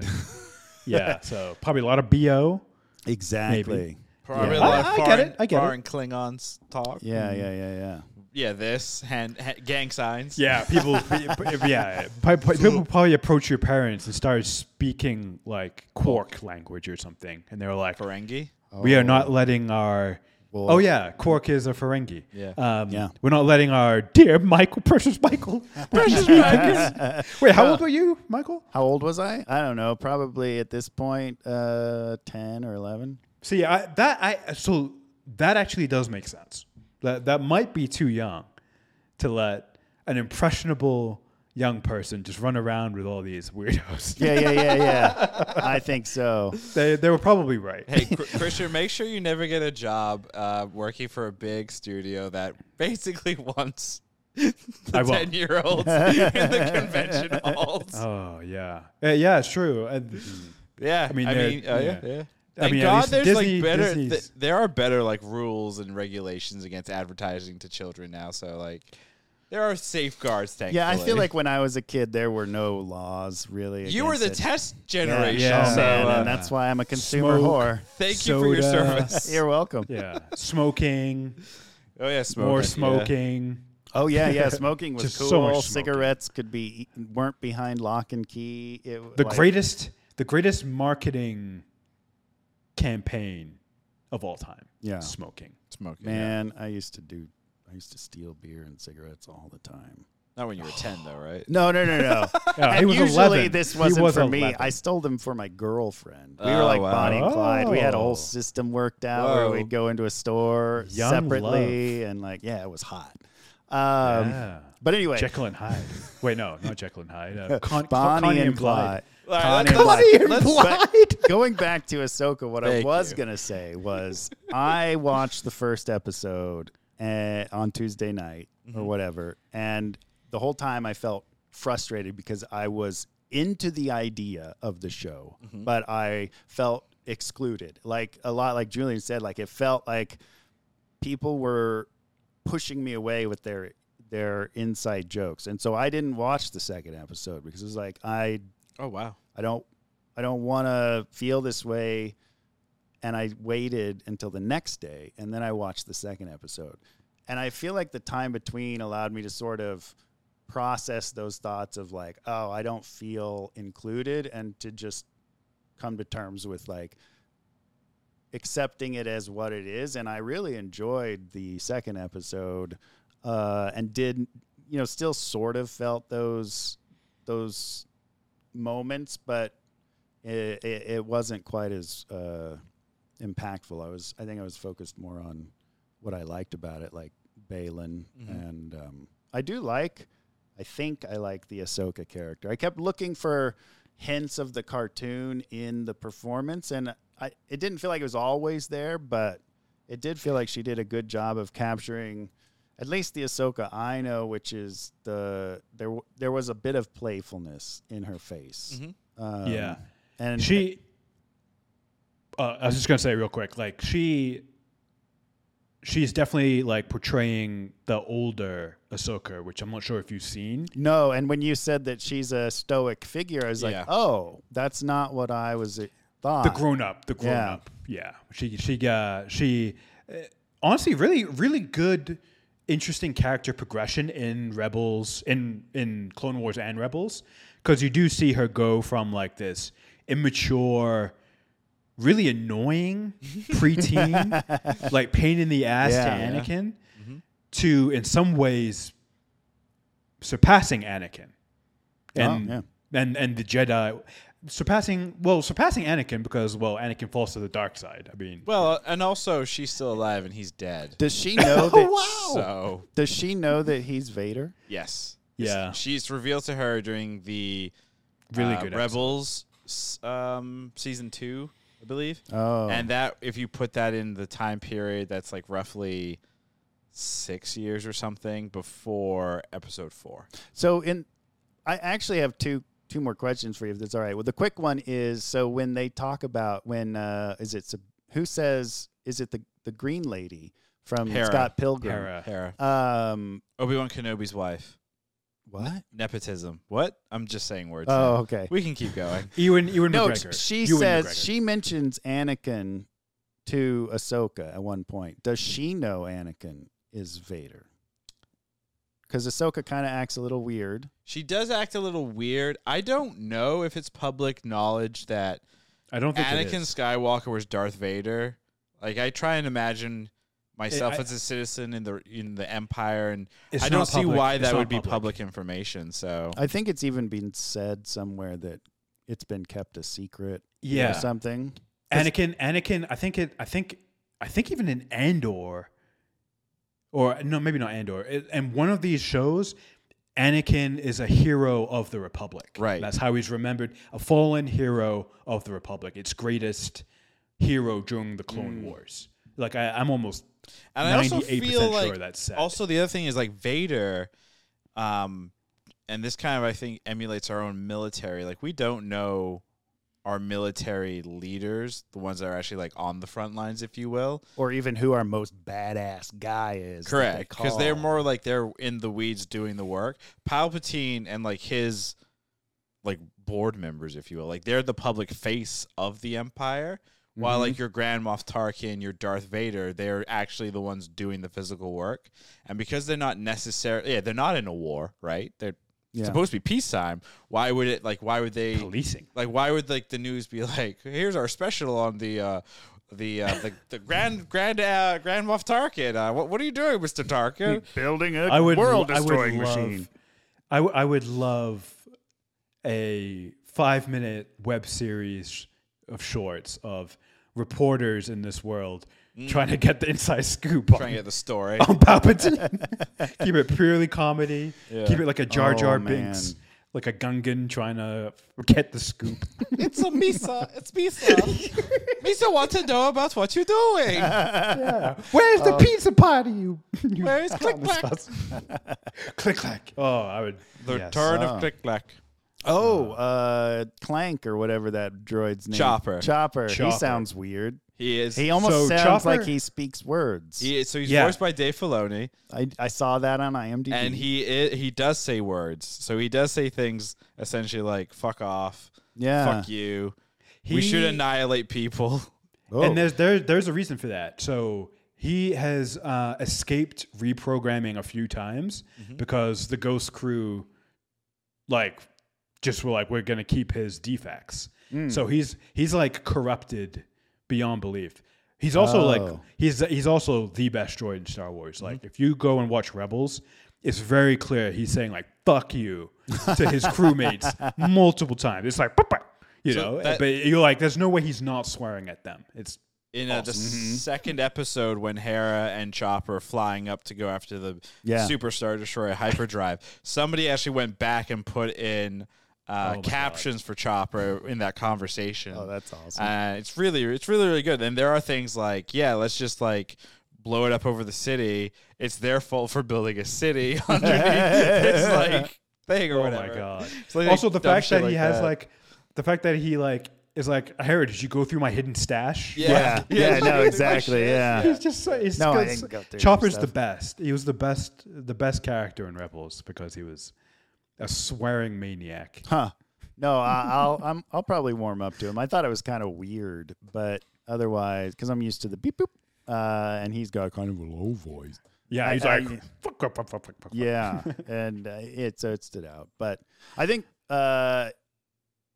dressed up Hard. and- yeah, so probably a lot of bo. Exactly. Probably Yeah. a lot I- of I get foreign, it, I get it. foreign Klingons talk. Yeah, yeah, yeah, yeah. Yeah, this hand, ha- gang signs. Yeah, people. yeah, pi- pi- people probably approach your parents and start speaking like Quark language or something, and they're like, Ferengi. "We are not oh. letting our." Well- oh yeah, Quark is a Ferengi. Yeah. Um, Yeah. We're not letting our dear Michael, precious Michael, precious Michael. Wait, how old were you, Michael? How old was I? I don't know. Probably at this point, uh, ten or eleven. See, I, that I so that actually does make sense. That that might be too young to let an impressionable young person just run around with all these weirdos. Yeah, yeah, yeah, yeah. I think so. They they were probably right. Hey, Cr- Christian, make sure you never get a job uh, working for a big studio that basically wants the I won't. ten year olds in the convention halls. Oh yeah, Uh, yeah, it's true. And- Yeah, I mean, I mean, uh, yeah, yeah. yeah. I mean, at God, least there's Disney- like better. Th- there are better like rules and regulations against advertising to children now. So like, there are safeguards. Thankfully. Yeah, I feel like when I was a kid, there were no laws really. you were the against it. test generation. Yeah. Oh, so, man, uh, and that's why I'm a consumer Smoke. whore. thank you for your Soda. service. You're welcome. yeah, smoking, Oh yeah, smoking. more yeah. smoking. Oh yeah, yeah. Smoking was Just cool. so much smoking. Cigarettes could be weren't behind lock and key. It, The like- greatest, the greatest marketing campaign of all time. Yeah. smoking. Smoking. yeah. Man, I used to do. I used to steal beer and cigarettes all the time. Not when you were ten though, right? No, no, no, no. Yeah, and was usually 11. this wasn't was for me. I stole them for my girlfriend. We Oh, were like wow. Bonnie and Clyde. We had a Oh. whole system worked out where we'd go into a store Young separately and like, yeah, it was hot. Um, yeah. But anyway, Jekyll and Hyde. Wait, no, not Jekyll and Hyde. Uh, Con- Bonnie, Connie and Clyde. All right, Connie and Clyde. Connie and Let's- going back to Ahsoka, what I was you. gonna say was I watched the first episode uh, on Tuesday night Mm-hmm. or whatever, and the whole time I felt frustrated because I was into the idea of the show, Mm-hmm. but I felt excluded. Like a lot, like Julian said, like it felt like people were pushing me away with their their inside jokes, and so I didn't watch the second episode because it was like I Oh wow. I don't I don't want to feel this way and I waited until the next day and then I watched the second episode. And I feel like the time between allowed me to sort of process those thoughts of like, oh, I don't feel included and to just come to terms with like accepting it as what it is and I really enjoyed the second episode uh and did you know still sort of felt those those moments, but it, it, it wasn't quite as uh, impactful. I was, I think, I was focused more on what I liked about it, like Baylan, Mhm. and um, I do like. I think I like the Ahsoka character. I kept looking for hints of the cartoon in the performance, and I it didn't feel like it was always there, but it did feel like she did a good job of capturing at least the Ahsoka I know, which is the there there was a bit of playfulness in her face. Mhm. Um, Yeah. and she uh, i was just gonna say real quick like she she's definitely like portraying the older ahsoka which i'm not sure if you've seen no, and when you said that she's a stoic figure, I was Yeah. like, oh, that's not what I was uh, thought. the grown up the grown Yeah. up yeah she she uh, she uh, honestly really really good interesting character progression in rebels in in clone wars and rebels because you do see her go from like this immature really annoying preteen like pain in the ass Yeah. to Yeah. anakin to in some ways surpassing anakin and yeah. and and the Jedi surpassing well surpassing Anakin because well Anakin falls to the dark side. I mean, Well, and also she's still alive and he's dead. Does she know that? Oh, So Does she know that he's Vader? yes, Yeah. she's revealed to her during the really uh, good Rebels um, season two, I believe. Oh, And that, if you put that in the time period, that's like roughly six years or something before episode four. So in, I actually have two two more questions for you. If that's all right. Well, the quick one is so when they talk about when uh, is it Sab- who says is it the the green lady from Hera. Scott Pilgrim? Hera. Hera, Um, Obi Wan Kenobi's wife. What? Nepotism. What? I'm just saying words. Oh, now. okay. We can keep going. Ewan Ewan No, McGregor. she Ewan says McGregor. she mentions Anakin to Ahsoka at one point. Does she know Anakin is Vader? Because Ahsoka kind of acts a little weird. She does act a little weird. I don't know if it's public knowledge that I don't think Anakin. Skywalker was Darth Vader. Like I try and imagine myself I- as a citizen in the in the Empire, and I don't see public- why it's that not would be public. public information. So I think it's even been said somewhere that it's been kept a secret or Yeah, something. Anakin. Anakin. I think it. I think I think even in Andor, or no, maybe not Andor. It- And one of these shows, Anakin is a hero of the Republic. Right. That's how he's remembered, a fallen hero of the Republic. Its greatest hero during the Clone mm. Wars. Like I, I'm almost And I also 98% feel sure like that's set. also the other thing is like Vader, um, and this kind of I think emulates our own military. Like we don't know our military leaders, the ones that are actually like on the front lines, if you will. or even who our most badass guy is. Correct, because they're more like they're in the weeds doing the work. Palpatine and like his like board members, if you will, like they're the public face of the Empire. While like your Grand Moff Tarkin, your Darth Vader, they're actually the ones doing the physical work, and because they're not necessarily, yeah, they're not in a war, right? They're Yeah. supposed to be peacetime. Why would it like? Why would they? policing. Like, why would like the news be like, "Here's our special on the uh, the uh, the, the Grand Grand uh, Grand Moff Tarkin. Uh, what what are you doing, Mister Tarkin?" building a I would world I would destroying love- machine. I, w- I would love a five minute web series of shorts of reporters in this world trying to get the inside scoop Mm. Trying to get the story. on Palpatine. Keep it purely comedy. Yeah. Keep it like a Jar Oh, Jar man. Binks, like a Gungan trying to get the scoop. it's a Misa. It's Misa. Misa wants to know about what you're doing. yeah. Where's the pizza party? You, you Where's Click promised Clack? click clack. Oh, I would. The yes. return Ah. of Click Clack. Oh, uh, Clank or whatever that droid's name. Chopper. Chopper. He sounds weird. He is. He almost So sounds Chopper- like he speaks words. he is, so he's Yeah. voiced by Dave Filoni, I, I saw that on IMDb. and he i he does say words. So he does say things essentially like "fuck off," yeah. "fuck you." we should He- annihilate people. Oh. And there's there there's a reason for that. So he has uh, escaped reprogramming a few times Mm-hmm. because the Ghost Crew, like, just were like, we're gonna keep his defects. Mm. So he's he's like corrupted beyond belief. He's also like Oh. he's he's also the best droid in Star Wars. Mm-hmm. Like if you go and watch Rebels, it's very clear he's saying like "fuck you" to his crewmates multiple times. It's like, "Papa," you So know, that- but you're like, there's no way he's not swearing at them. It's in uh, the Mm-hmm. second episode when Hera and Chopper are flying up to go after the Yeah. Superstar Destroyer hyperdrive, somebody actually went back and put in uh, Oh my captions for Chopper in that conversation. oh, that's awesome. Uh, it's really, it's really, really good. And there are things like, yeah, let's just like blow it up over the city. It's their fault for building a city underneath this like thing or oh whatever. my god. It's like also, the fact shit that he has that. like the fact that he like is like, Hera, did you go through my hidden stash? yeah. Yeah, no, exactly. Yeah. He's just so he's No, I didn't go through Chopper's the best. He was the best, the best character in Rebels because he was a swearing maniac. Huh. No, I, I'll I'm, I'll probably warm up to him. I thought it was kind of weird, but otherwise, because I'm used to the beep boop, uh, and he's got kind of a low voice. Yeah, he's I- like, fuck, fuck, fuck, fuck, fuck, fuck. Yeah, and uh, it so it stood out. But I think uh,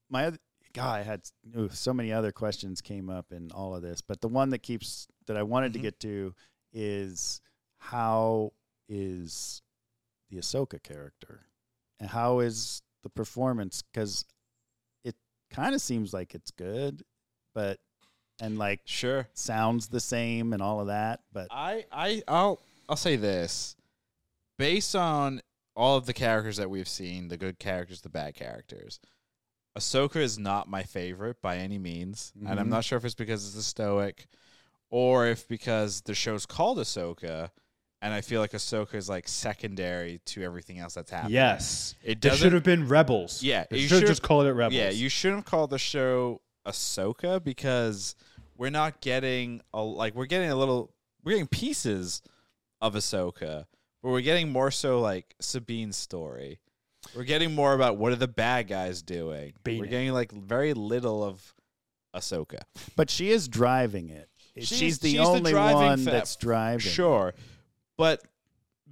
my other God, I had ooh, so many other questions came up in all of this, but the one that keeps that I wanted Mhm. to get to is how is the Ahsoka character, and how is the performance? Because it kind of seems like it's good, but and like Sure. sounds the same and all of that, but I, I, I'll, I'll say this, based on all of the characters that we've seen, the good characters, the bad characters. Ahsoka is not my favorite by any means, and I'm Mhm. not sure if it's because it's a stoic, or if because the show's called Ahsoka, and I feel like Ahsoka is like secondary to everything else that's happening. Yes, it it doesn't. should have been Rebels. Yeah, they you should have just called it Rebels. Yeah, you shouldn't have called the show Ahsoka because we're not getting a like we're getting a little we're getting pieces of Ahsoka, but we're getting more so like Sabine's story. We're getting more about what are the bad guys doing. We're Bane. getting like very little of Ahsoka. but she is driving it. She's- She's, the she's only driving one fa- that's driving. Sure, but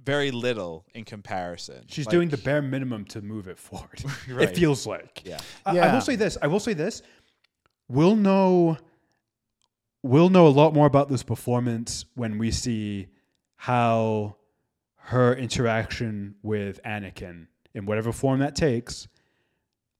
very little in comparison. She's Like- doing the bare minimum to move it forward. Right. It feels like. yeah. I, I will say this. I will say this. We'll know. We'll know a lot more about this performance when we see how her interaction with Anakin, in whatever form that takes,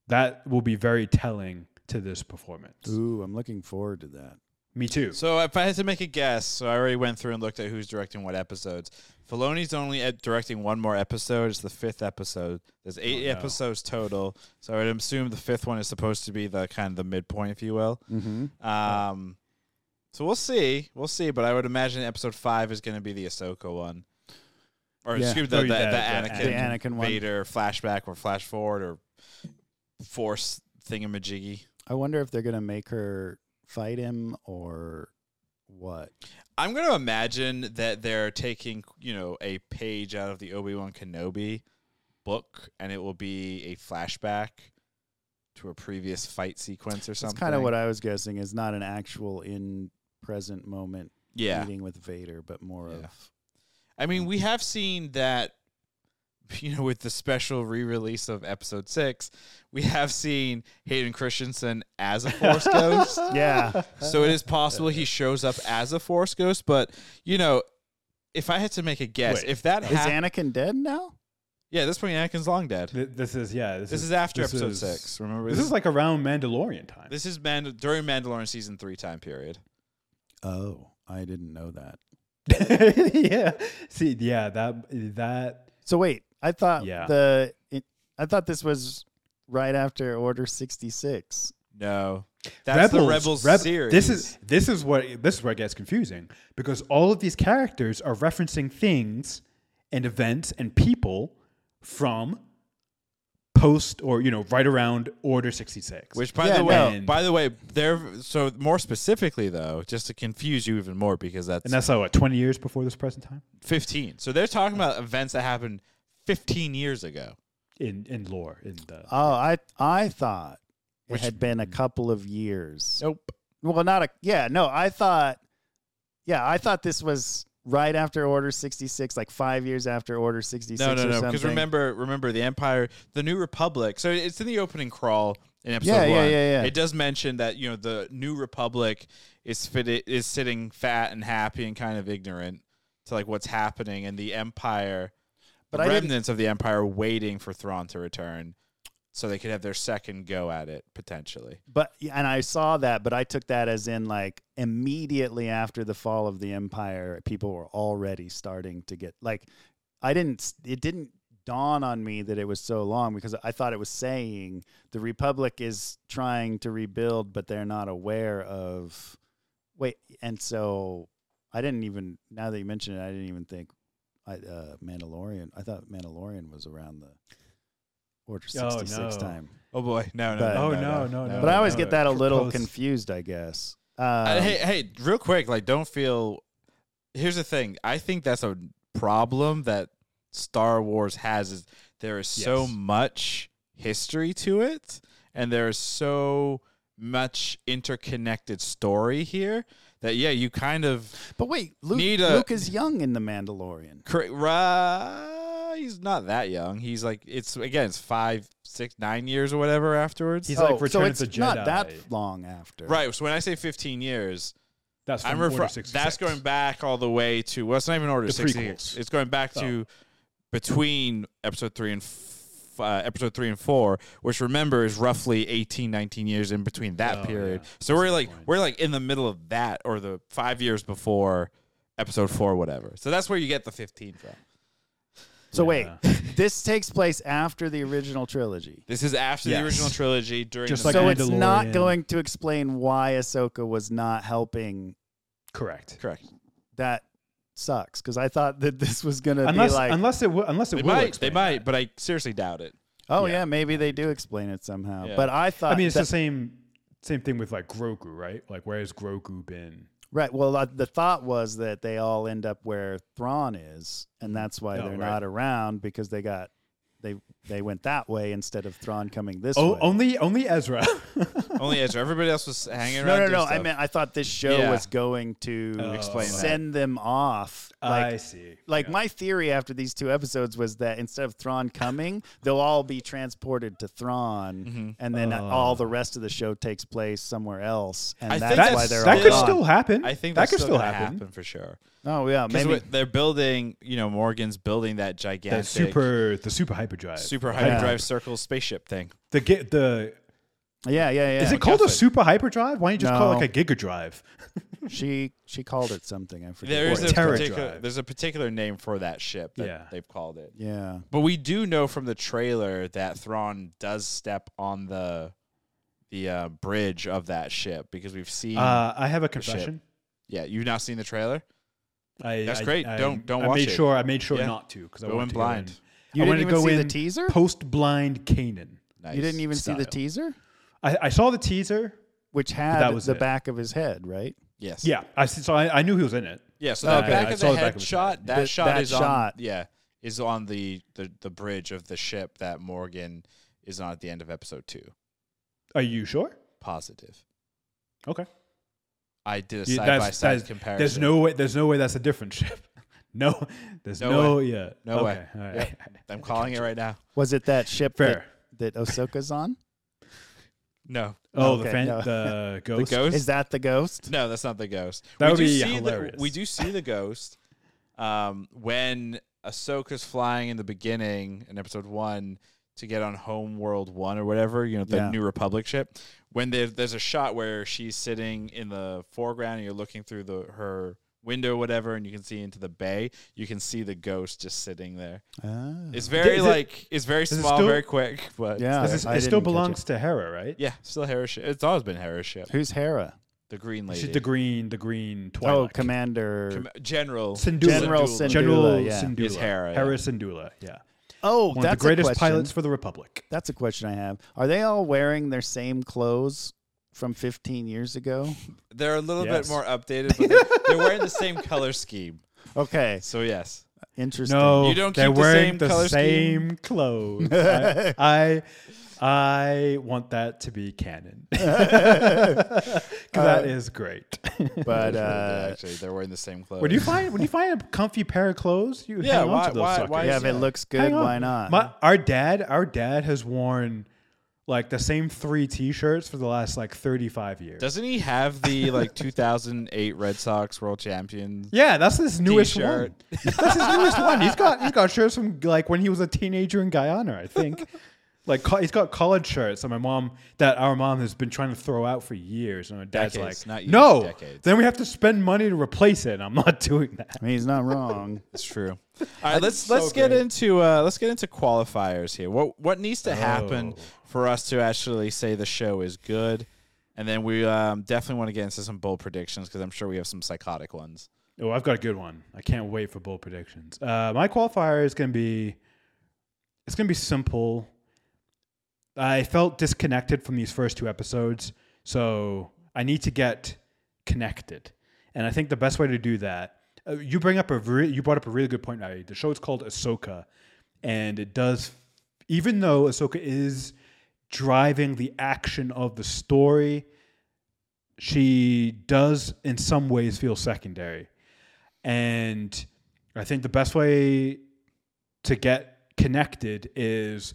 that will be very telling to this performance. Ooh, I'm looking forward to that. Me too. So if I had to make a guess, so I already went through and looked at who's directing what episodes. Filoni's only ed- directing one more episode. It's the fifth episode. There's eight Oh, no. episodes total. So I'd assume the fifth one is supposed to be the kind of the midpoint, if you will. Mm-hmm. Um, so we'll see. We'll see. But I would imagine episode five is going to be the Ahsoka one, or Yeah. excuse me, the, Oh, the, yeah, the, the Anakin, The Anakin one. Vader flashback or flash forward or Force thingamajiggy. I wonder if they're gonna make her fight him or what. I'm going to imagine that they're taking, you know, a page out of the Obi Wan Kenobi book, and it will be a flashback to a previous fight sequence or That's something. kind of what I was guessing. Is not an actual in present moment yeah. meeting with Vader, but more Yeah. of I mean, we have seen that, you know, with the special re-release of Episode Six, we have seen Hayden Christensen as a Force ghost. yeah. So it is possible he shows up as a Force ghost. But you know, if I had to make a guess, Wait, if that Is happened, Anakin dead now? yeah, at this point Anakin's long dead. Th- this is yeah. This, This is after this Episode is- Six. Remember, This is like around Mandalorian time. this is Mand- during Mandalorian season three time period. Oh, I didn't know that. yeah. See, yeah, that that So wait, I thought Yeah. the it, I thought this was right after Order sixty six. No, that's the Rebels Reb- series. This is this is what this is where it gets confusing because all of these characters are referencing things and events and people from post or you know right around Order sixty six. Which, by Yeah, the way, no. by the way, they're so more specifically though, just to confuse you even more, because that's, and that's like what twenty years before this present time fifteen. So they're talking about events that happened fifteen years ago. in in lore in the Oh, I I thought it Which- had been a mm. couple of years. Nope. Well, not a yeah. No, I thought yeah, I thought this was right after Order sixty six, like five years after Order sixty six. No, no, or no. Because something. remember, remember the Empire, the New Republic. So it's in the opening crawl in episode Yeah, one. yeah, yeah, yeah. It does mention that you know the New Republic is fit is sitting fat and happy and kind of ignorant to like what's happening, and the Empire, But the I didn't- remnants of the Empire, waiting for Thrawn to return, so they could have their second go at it potentially. But and I saw that, but I took that as in like immediately after the fall of the empire, people were already starting to get like I didn't it didn't dawn on me that it was so long because I thought it was saying the republic is trying to rebuild but they're not aware of wait and so I didn't even now that you mention it I didn't even think I uh Mandalorian I thought Mandalorian was around the Order Oh, 66 no. time. Oh boy, no, no, But- no, Oh, no, no, no, no. But I always no, get that a little post- confused, I guess. Um, Uh, hey, hey, real quick, like, don't feel. Here's the thing. I think that's a problem that Star Wars has. Is there is so much history to it, and there is so much interconnected story here that yeah, you kind of but wait, Luke, need a- Luke is young in The Mandalorian. cra- ra- he's not that young. He's like it's again, it's five, six, nine years or whatever afterwards. He's like Oh, Return so of it's the Jedi. not that long after. right. So when I say fifteen years, That's from I'm Order refer- 66. that's going back all the way to well, it's not even Order The sixty. prequels. It's going back oh. to between Episode three and f- uh, Episode three and four, which remember is roughly 18, 19 years in between that Oh, period. yeah. So That's we're like point. we're like in the middle of that, or the five years before Episode four, whatever. So that's where you get the fifteen from. So wait, this takes place after the original trilogy. This is after the original trilogy. During Just the like so it's not going to explain why Ahsoka was not helping. correct. correct. That sucks because I thought that this was going to be Unless like, unless it w- unless it They will might, they explain might, but I seriously doubt it. oh yeah. yeah. maybe they do explain it somehow. Yeah. But I thought, I mean, it's that- the same same thing with like Grogu, right? Like, where has Grogu been? Right. Well, uh, the thought was that they all end up where Thrawn is, and that's why Oh, they're right. not around because they got they they went that way instead of Thrawn coming this Oh, way. only only Ezra. Only Ezra. Everybody else was hanging no, around. no, doing no. I stuff. meant I thought this show Yeah. was going to Oh. Explain that. send them off. Like, I see. like Yeah. my theory after these two episodes was that instead of Thrawn coming, they'll all be transported to Thrawn, Mhm. and then Oh. all the rest of the show takes place somewhere else, and I that's think why they're that all could gone. still happen. I think that could still gonna happen. for sure. Oh yeah, maybe. they're building, you know, Morgan's building that gigantic The super the super hyperdrive. Super hyperdrive Yeah. circle spaceship thing. the get the Yeah, yeah, yeah. Is it called a MacGuffin. super hyperdrive? Why don't you just call it No. like a gigadrive? she she called it something. I forget. There what is a Terra particular Drive. there's a particular name for that ship that Yeah. they've called it. Yeah. But we do know from the trailer that Thrawn does step on the the uh, bridge of that ship because we've seen. Uh, I have a confession. yeah, you've not seen the trailer. I, That's I- great. I, Don't- don't I watch made it. sure. I made sure Yeah. not to because I Go wanted to blind. Go You I didn't to even go see the teaser. post blind Canaan. Nice You didn't even see the teaser, I, I saw the teaser. which had that was the it. back of his head, right? Yes. Yeah, I see- so I, I knew he was in it. Yeah. So oh, Okay. the back I of saw the the back head of his shot. head. That shot that is shot. on. Yeah, is on the, the the bridge of the ship that Morgan is on at the end of episode two. Are you sure? Positive. Okay. I did a side by side comparison. There's no way. There's no way that's a different ship. No, there's No no. yeah. No okay. way. All right. Yep. I'm calling it right now. Was it that ship Fair. that, that Ahsoka's on? No. Oh, the fan, no. the The ghost. ghost. Is that the ghost? No, that's not the ghost. That we would do be see hilarious. The, we do see the ghost um, when Ahsoka's flying in the beginning in episode one to get on Homeworld One or whatever, you know, the Yeah. New Republic ship. When there's there's a shot where she's sitting in the foreground and you're looking through the her window whatever and you can see into the bay you can see the ghost just sitting there Ah. it's very Is it- like it's very it small still- very quick but Yeah. This is- it still didn't belongs to Hera, right? yeah still Hera's ship it's always been Hera's ship Who's Hera? the green lady She's the green, the green Twi'lek. Oh, Commander. Com- general Syndulla. General Syndulla. Syndulla, General yeah. Syndulla. Is Hera, yeah. Hera Syndulla. Yeah. oh, One that's of the greatest a pilots for the Republic. That's a question I have. Are they all wearing their same clothes from 15 years ago? They're a little Yes. bit more updated, but they're, they're wearing the same color scheme. Okay, So yes, interesting. No, You don't they're keep the wearing same the color scheme? same clothes. I, I I want that to be canon because that is great. But That's really good, uh, actually, they're wearing the same clothes. when you find when you find a comfy pair of clothes, you Yeah, hang on why- to those why- suckers. why yeah, if it looks good, why not? My, our dad, our dad has worn like the same three T-shirts for the last like thirty-five years. Doesn't he have the like 2008 Red Sox World Champions yeah, that's his newest T-shirt? one. That's his newest one. He's got he's got shirts from like when he was a teenager in Guyana, I think. Like co- he's got college shirts that my mom that our mom has been trying to throw out for years, and our dad's Decades, like, not years, "No, decades." then we have to spend money to replace it." I'm not doing that. I mean, he's not wrong. it's true. All right, let's so let's get great. into uh, let's get into qualifiers here. What what needs to happen Oh. for us to actually say the show is good, and then we um, definitely want to get into some bold predictions because I'm sure we have some psychotic ones. Oh, I've got a good one. I can't wait for bold predictions. Uh, my qualifier is going to be it's going to be simple. I felt disconnected from these first two episodes, so I need to get connected. And I think the best way to do that, uh, you bring up a re- you brought up a really good point. Ari. The show is called Ahsoka, and it does, even though Ahsoka is driving the action of the story, she does in some ways feel secondary. And I think the best way to get connected is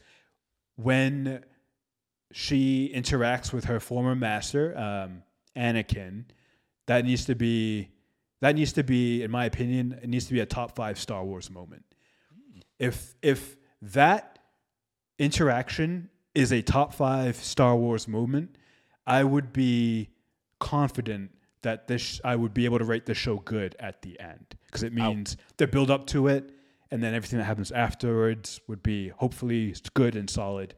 when she interacts with her former master, um, Anakin. That needs to be that needs to be, in my opinion, it needs to be a top five Star Wars moment. If if that interaction is a top five Star Wars moment, I would be confident that this I would be able to rate the show good at the end because it means the build up to it and then everything that happens afterwards would be hopefully good and solid.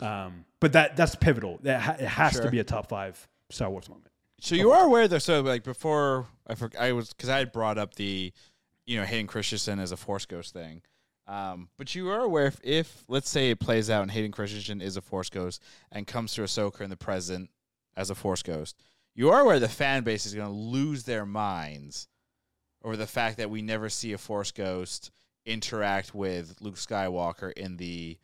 Um, but that that's pivotal. That ha- it has Sure. to be a top five Star Wars moment. So you are aware though. So like before, I for, I was because I had brought up the, you know, Hayden Christensen as a Force Ghost thing. Um, but you are aware if, if let's say it plays out and Hayden Christensen is a Force Ghost and comes to Ahsoka in the present as a Force Ghost, you are aware the fan base is going to lose their minds over the fact that we never see a Force Ghost interact with Luke Skywalker in the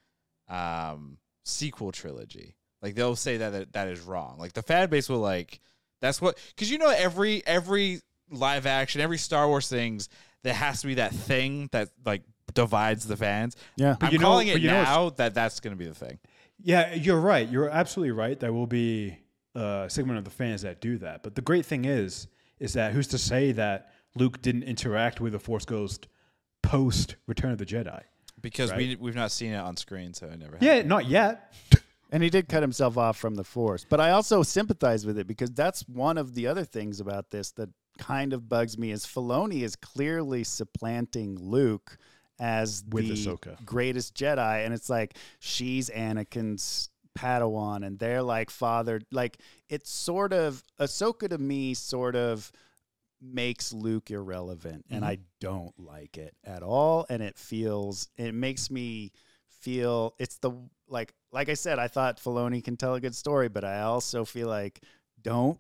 um, sequel trilogy. Like they'll say that, that that is wrong. Like the fan base will like that's what because you know every every live action every Star Wars things there has to be that thing that like divides the fans. Yeah. I'm you know- calling but it you know it's- now that that's going to be the thing. Yeah, you're right. You're absolutely right. There will be a segment of the fans that do that. But the great thing is, is that who's to say that Luke didn't interact with the Force Ghost post Return of the Jedi? Because Right. we we've not seen it on screen, so I never. Have. Yeah, not yet. And he did cut himself off from the force. But I also sympathize with it because that's one of the other things about this that kind of bugs me is Filoni is clearly supplanting Luke as With the Ahsoka. greatest Jedi. And it's like she's Anakin's Padawan and they're like father like it's sort of Ahsoka to me sort of makes Luke irrelevant and I don't like it at all and it feels it makes me feel it's the like like I said I thought Filoni can tell a good story but I also feel like don't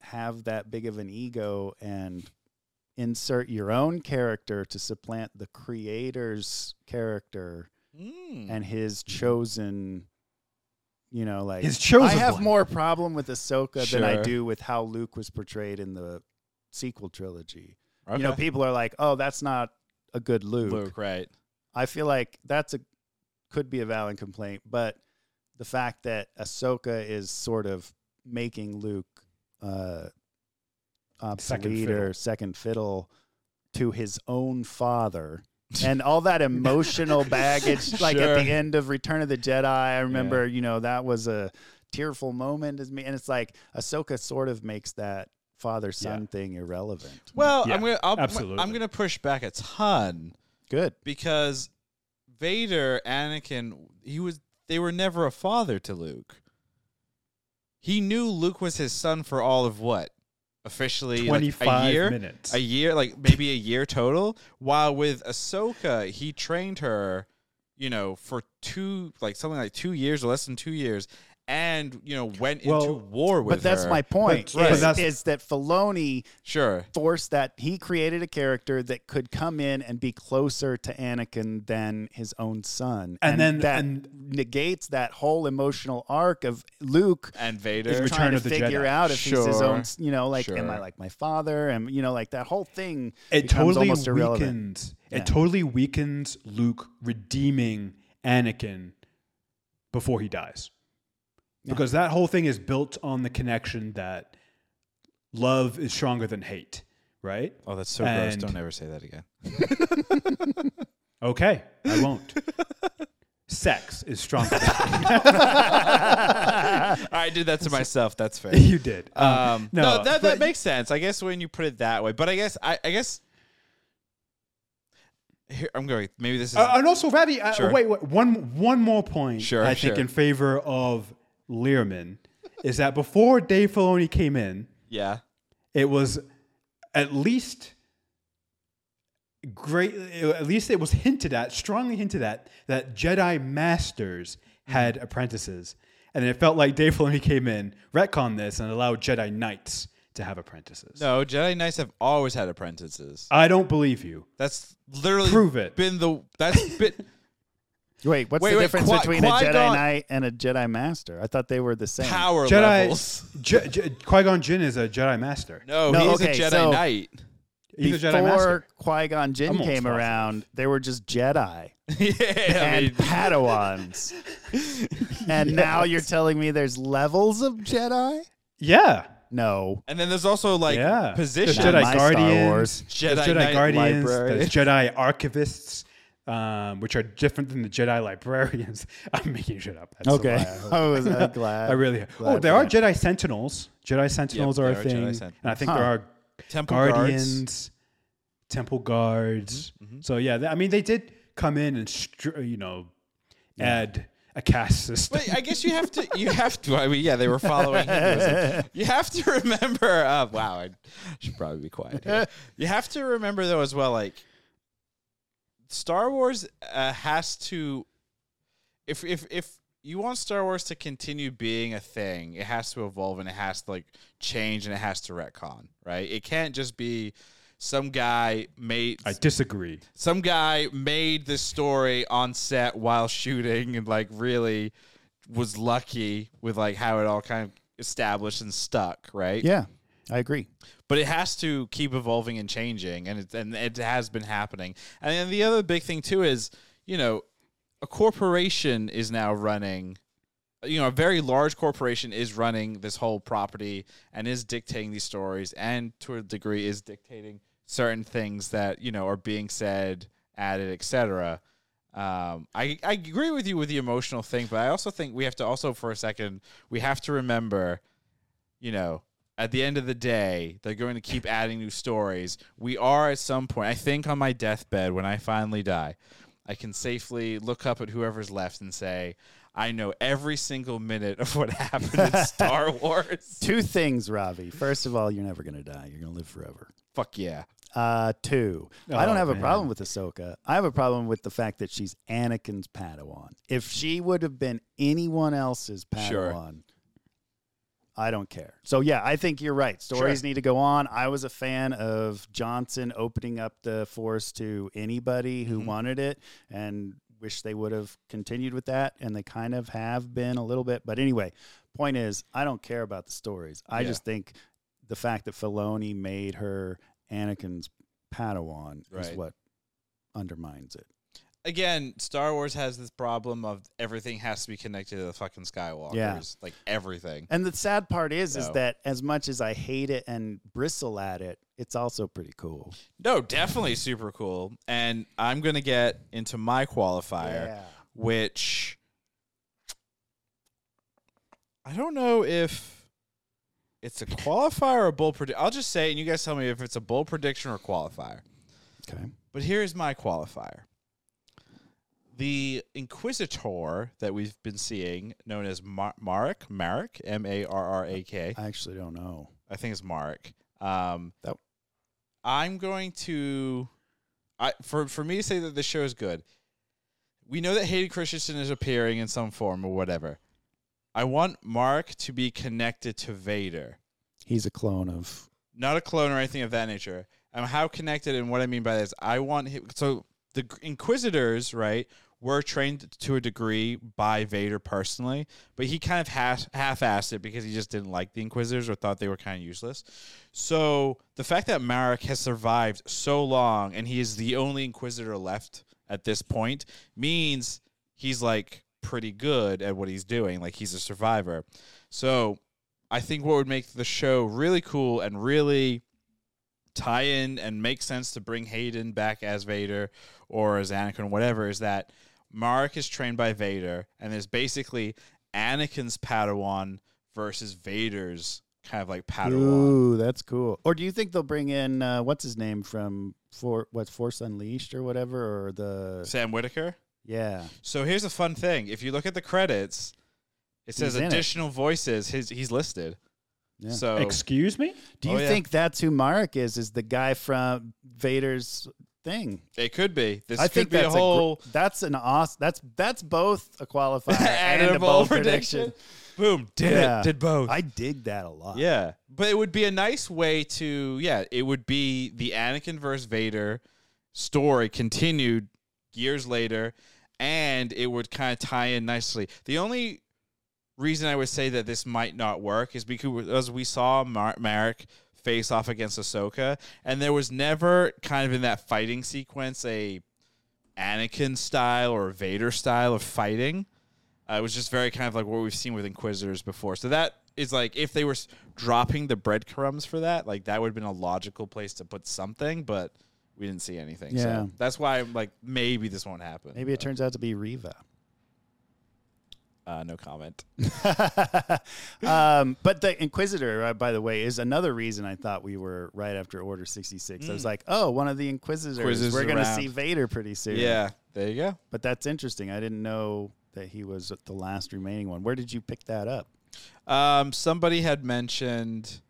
have that big of an ego and insert your own character to supplant the creator's character Mm. and his chosen you know like His chosen I have one. more problem with Ahsoka than I do with how Luke was portrayed in the sequel trilogy. Okay. You know, people are like, "Oh, that's not a good Luke." Luke, right? I feel like that's a could be a valid complaint, but the fact that Ahsoka is sort of making Luke uh, obsolete or fiddle. second fiddle to his own father. and all that emotional baggage, like Sure. at the end of Return of the Jedi, I remember, you know, that was a tearful moment as me, and it's like Ahsoka sort of makes that father son thing irrelevant. Well, Yeah, I'm gonna I'll, absolutely. I'm gonna push back a ton Good. because Vader, Anakin, he was they were never a father to Luke. He knew Luke was his son for all of what officially like, Twenty a year, minutes. a year, like maybe a year total. While with Ahsoka, he trained her, you know, for two, like something like two years or less than two years, and you know went into war with But that's her. my point. But- right. is, But that's- is that Filoni Sure. forced that he created a character that could come in and be closer to Anakin than his own son, And then- that and- negates that whole emotional arc of Luke And Vader. is Return trying to of the figure Jedi. out if he's his Sure. own, you know, like, am I like my father? And you know, like that whole thing it totally almost irrelevant. weakens. Yeah. It totally weakens Luke redeeming Anakin before he dies, Yeah. because that whole thing is built on the connection that love is stronger than hate. Right? Oh, that's so gross. Don't ever say that again. Okay, I won't. Sex is stronger. Than I did that to myself. That's fair. you did. Um, no, no, that, that but- makes sense. I guess when you put it that way, but I guess I, I guess here I'm going. Maybe this is Uh, and also, Ravi, uh, Sure. wait, wait, one one more point. Sure, I think in favor of Learman is that before Dave Filoni came in, yeah. it was at least great. At least it was hinted at, strongly hinted at, that Jedi masters had apprentices, and it felt like Dave Filoni came in, retconned this, and allowed Jedi knights to have apprentices. No, Jedi Knights have always had apprentices. I don't believe you. That's literally Prove it. Been the that's been Wait, what's Wait, the wait, difference Qui- between a Jedi Knight and a Jedi Master? I thought they were the same. power Jedi levels. J- J- Qui Gon Jinn is a Jedi master. No, No, he's okay, a Jedi so- Knight. He's a Jedi master. Before Qui Gon Jinn almost came positive. around, they were just Jedi yeah, I and mean, Padawans. and now you're telling me there's levels of Jedi? Yeah. No. and then there's also like yeah. positions. There's Not Jedi my Star Guardians. Wars. there's Jedi Jedi Knight Guardians. library. There's Jedi Archivists, um, which are different than the Jedi Librarians. I'm making shit up. That's Okay. lie, I hope. Was uh, glad. I really. glad Oh, there are. Jedi Sentinels. Jedi Sentinels are a there are thing, Sentinels. and I think Huh. there are Temple guards. Guardians, Temple Guards. Mm-hmm, So yeah, th- I mean they did come in and str- you know add a caste system. But I guess you have to. You have to. I mean, yeah, they were following. Hinduism. You have to remember. Uh, wow, I should probably be quiet. Here. You have to remember though as well. Like Star Wars uh, has to. If if if you want Star Wars to continue being a thing, it has to evolve and it has to like change and it has to retcon. Right? It can't just be some guy made I disagree. some guy made this story on set while shooting and like really was lucky with like how it all kind of established and stuck, right? Yeah, I agree. But it has to keep evolving and changing, and it and it has been happening. And then the other big thing too is, you know, a corporation is now running. You know, a very large corporation is running this whole property and is dictating these stories, and to a degree is dictating certain things that you know are being said, added, etc. Um, I I agree with you with the emotional thing, but I also think we have to also for a second we have to remember, you know, at the end of the day, they're going to keep adding new stories. We are at some point. I think on my deathbed when I finally die, I can safely look up at whoever's left and say. I know every single minute of what happened in Star Wars. Two things, Ravi. First of all, you're never going to die. You're going to live forever. Fuck yeah. Uh, two, I don't Oh, have a man. problem with Ahsoka. I have a problem with the fact that she's Anakin's Padawan. If she would have been anyone else's Padawan, Sure. I don't care. So yeah, I think you're right. Stories Sure. need to go on. I was a fan of Johnson opening up the Force to anybody who Mhm. wanted it, and wish they would have continued with that. And they kind of have been a little bit. But anyway, point is, I don't care about the stories. I Yeah. just think the fact that Filoni made her Anakin's Padawan is what undermines it. Again, Star Wars has this problem of everything has to be connected to the fucking Skywalkers. Yeah. Like everything. And the sad part is, is that as much as I hate it and bristle at it, it's also pretty cool. No, definitely super cool. And I'm gonna get into my qualifier, which I don't know if it's a qualifier or a bold prediction. I'll just say, and you guys tell me if it's a bold prediction or a qualifier. Okay. But here's my qualifier. The Inquisitor that we've been seeing, known as Mar- Marek, Marek, M A R R A K, I actually don't know. I think it's Marek. Um, That- I'm going to, I for for me to say that the show is good. We know that Hayden Christensen is appearing in some form or whatever. I want Mark to be connected to Vader, He's a clone of. not a clone or anything of that nature. And how connected, and what I mean by this, I want him. So the Inquisitors, right, were trained to a degree by Vader personally, but he kind of half half-assed it because he just didn't like the Inquisitors or thought they were kind of useless. So the fact that Marek has survived so long and he is the only Inquisitor left at this point means he's like pretty good at what he's doing. Like he's a survivor. So I think what would make the show really cool and really tie in and make sense to bring Hayden back as Vader or as Anakin, whatever, is that Mark is trained by Vader, and there's basically Anakin's Padawan versus Vader's kind of like Padawan. Ooh, that's cool. Or do you think they'll bring in uh, what's his name from for what Force Unleashed or whatever or the Sam Witwer. yeah So here's a fun thing: if you look at the credits, it says He's in it. additional voices. His he's listed. Yeah. So Excuse me? Do Oh, you yeah. think that's who Marek is? Is the guy from Vader's thing? it could be. This I could think be that's a whole gr- that's an awesome. That's that's both a qualifier and, a bold prediction. Boom! Did Yeah. it? Did both? I dig that a lot. Yeah, but it would be a nice way to yeah. It would be the Anakin versus Vader story continued years later, and it would kind of tie in nicely. The only reason I would say that this might not work is because as we saw Mar- Marek face off against Ahsoka, and there was never kind of in that fighting sequence a Anakin style or Vader style of fighting. Uh, it was just very kind of like what we've seen with Inquisitors before. So that is like if they were dropping the breadcrumbs for that, like that would have been a logical place to put something, but we didn't see anything. Yeah. So that's why I'm like maybe this won't happen. Maybe it but, turns out to be Reva. Uh, no comment. um, but the Inquisitor, uh, by the way, is another reason I thought we were right after Order 66. I was Mm. like, oh, one of the Inquisitors. Inquisitors we're going to see Vader pretty soon. Yeah, there you go. But that's interesting. I didn't know that he was the last remaining one. Where did you pick that up? Um, somebody had mentioned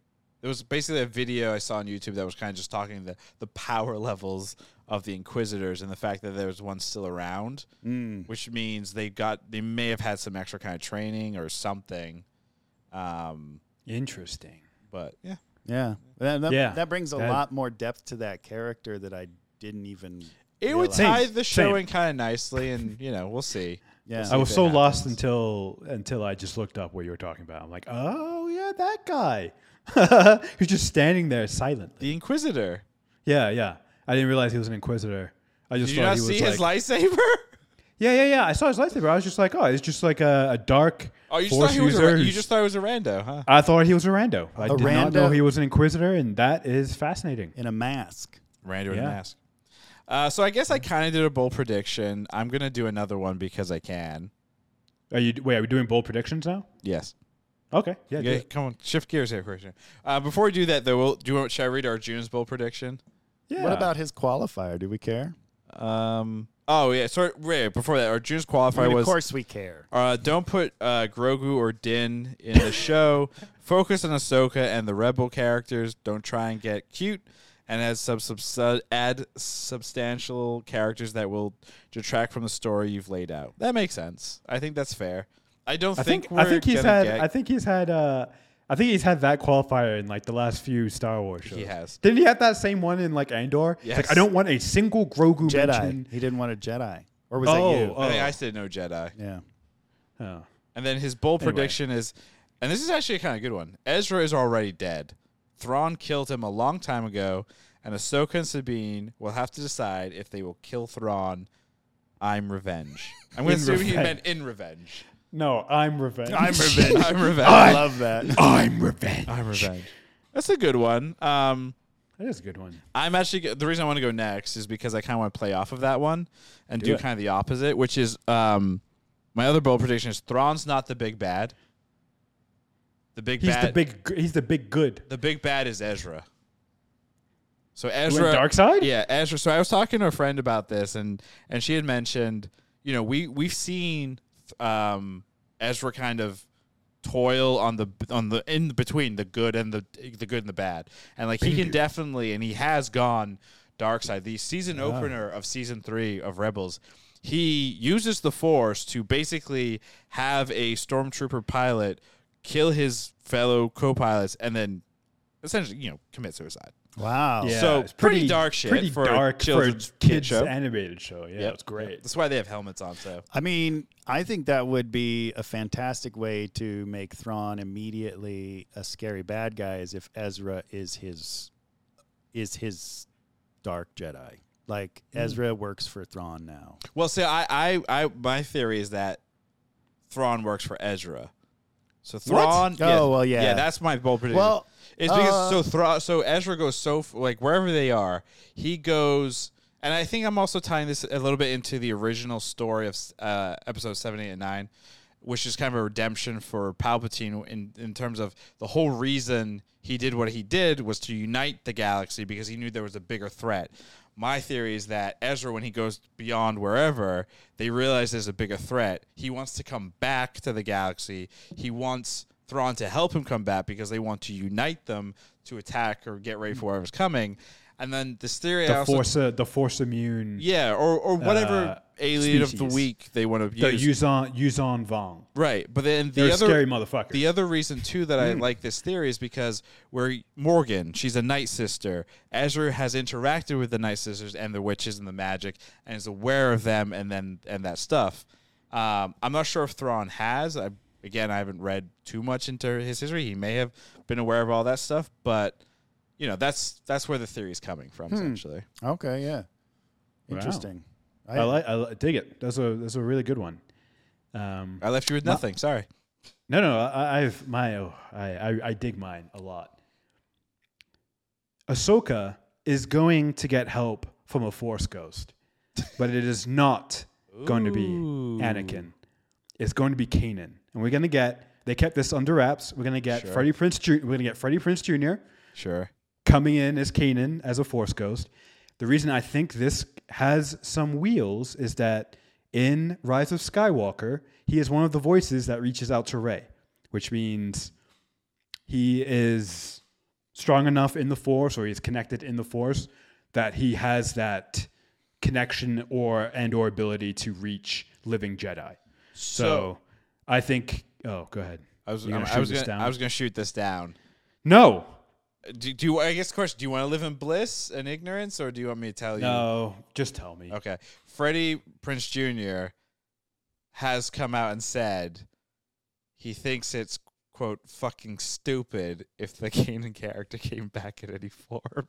there was basically a video I saw on YouTube that was kind of just talking the the power levels of the Inquisitors and the fact that there's one still around, Mm. which means they got they may have had some extra kind of training or something. Um, Interesting. but yeah, Yeah. That, that, Yeah. that brings a That- lot more depth to that character that I didn't even. it would tie Same, the show same. in kind of nicely, and you know we'll see. Yeah. see I was it so lost until until I just looked up what you were talking about. I'm like, oh yeah, that guy. He's just standing there silently. The Inquisitor. Yeah, yeah. I didn't realize he was an inquisitor. I just Did you thought not he was see like, his lightsaber? yeah, yeah, yeah. I saw his lightsaber. I was just like, oh, it's just like a, a dark Oh, you just force thought he was a, user. ra- you who's- just thought it was a rando, huh? I thought he was a rando. I A did not know rando? he was an inquisitor, and that is fascinating. in a mask. Rando in a Yeah. mask. Uh, so I guess I kind of did a bold prediction. I'm gonna do another one because I can. Are you wait? Are we doing bold predictions now? Yes. Okay. Yeah. do Okay, it. come on, shift gears here, Christian. Uh, before we do that, though, we'll, do you want? Should I read Arjuna's bold prediction? Yeah. What about his qualifier? Do we care? Um. Oh yeah. Sorry. Wait, before that, Arjuna's I qualifier mean, was of course we care. Uh, don't put uh, Grogu or Din in the show. Focus on Ahsoka and the Rebel characters. Don't try and get cute. And add some subs- add substantial characters that will detract from the story you've laid out. That makes sense. I think that's fair. I don't I think, think we're I think he's had get- I think he's had uh I think he's had that qualifier in like the last few Star Wars shows. he has. Didn't he have that same one in like Andor? Yes. like I don't want a single Grogu Jedi. mention. He didn't want a Jedi, or was Oh, that you? oh. I think I said no Jedi. Yeah. Oh. And then his bold Anyway. prediction is, and this is actually a kind of good one. Ezra is already dead. Thrawn killed him a long time ago, and Ahsoka and Sabine will have to decide if they will kill Thrawn. I'm revenge. I'm going In to assume he meant in revenge. No, I'm revenge. I'm revenge. I'm revenge. I love that. I'm revenge. I'm revenge. That's a good one. Um, That is a good one. I'm actually the reason I want to go next is because I kind of want to play off of that one and do, Do kind of the opposite, which is um, my other bold prediction is Thrawn's not the big bad. The big He's bad. the big. He's the big good. The big bad is Ezra. So Ezra, dark side? yeah, Ezra. So I was talking to a friend about this, and and she had mentioned, you know, we we've seen um, Ezra kind of toil on the on the in between the good and the the good and the bad, and like he can definitely, and he has gone dark side. The season opener of season three of Rebels. He uses the Force to basically have a stormtrooper pilot kill his fellow co-pilots and then essentially, you know, commit suicide. Wow. Yeah, So, it's pretty dark shit Pretty for a dark for a children's kid kids show. animated show. Yeah, Yep. it's great. That's why they have helmets on. So I mean, I think that would be a fantastic way to make Thrawn immediately a scary bad guy, is if Ezra is his is his dark Jedi. Like hmm. Ezra works for Thrawn now. well, see, I, I, I, my theory is that Thrawn works for Ezra. So Thrawn, Oh, well, yeah. yeah, that's my bold prediction. Well, It's because uh, so Thra- so Ezra goes so f- like wherever they are, he goes, and I think I'm also tying this a little bit into the original story of uh, episode seven, eight, and nine, which is kind of a redemption for Palpatine in in terms of the whole reason he did what he did was to unite the galaxy because he knew there was a bigger threat. My theory is that Ezra, when he goes beyond wherever, they realize there's a bigger threat. He wants to come back to the galaxy. He wants Thrawn to help him come back because they want to unite them to attack or get ready for whatever's coming. And then this theory, I The also, force, uh, the force immune. yeah, or or whatever uh, alien of the week they want to The use, Yuuzhan Yuuzhan Vong. right? But then They're the other scary motherfuckers. the other reason too that Hmm. I like this theory is because where Morgan, she's a night sister. Ezra has interacted with the night sisters and the witches and the magic, and is aware of them and then and that stuff. Um, I'm not sure if Thrawn has. I, again, I haven't read too much into his history. He may have been aware of all that stuff, but you know that's that's where the theory is coming from. Essentially, Okay, yeah. Wow. Interesting. I like. I li- dig it. That's a that's a really good one. Um, I left you with nothing. Sorry. no, no, I, I've my oh, I, I I dig mine a lot. Ahsoka is going to get help from a Force ghost, but it is not going to be Ooh. Anakin. It's going to be Kanan, and we're going to get. They kept this under wraps. We're going to get Sure. Freddie Prinze. Jr. We're going to get Freddie Prinze Jr. Sure. coming in as Kanan as a Force ghost. The reason I think this has some wheels is that in Rise of Skywalker, he is one of the voices that reaches out to Rey, which means he is strong enough in the Force or he's connected in the Force that he has that connection or and or ability to reach living Jedi. So, I think oh, go ahead. I was gonna I was this gonna, down? I was going to shoot this down. No. Do, do you, I guess question? Do you want to live in bliss and ignorance, or do you want me to tell you? No, just tell me. Okay. Freddie Prinze Jr. has come out and said he thinks it's quote fucking stupid if the Kanan character came back in any form.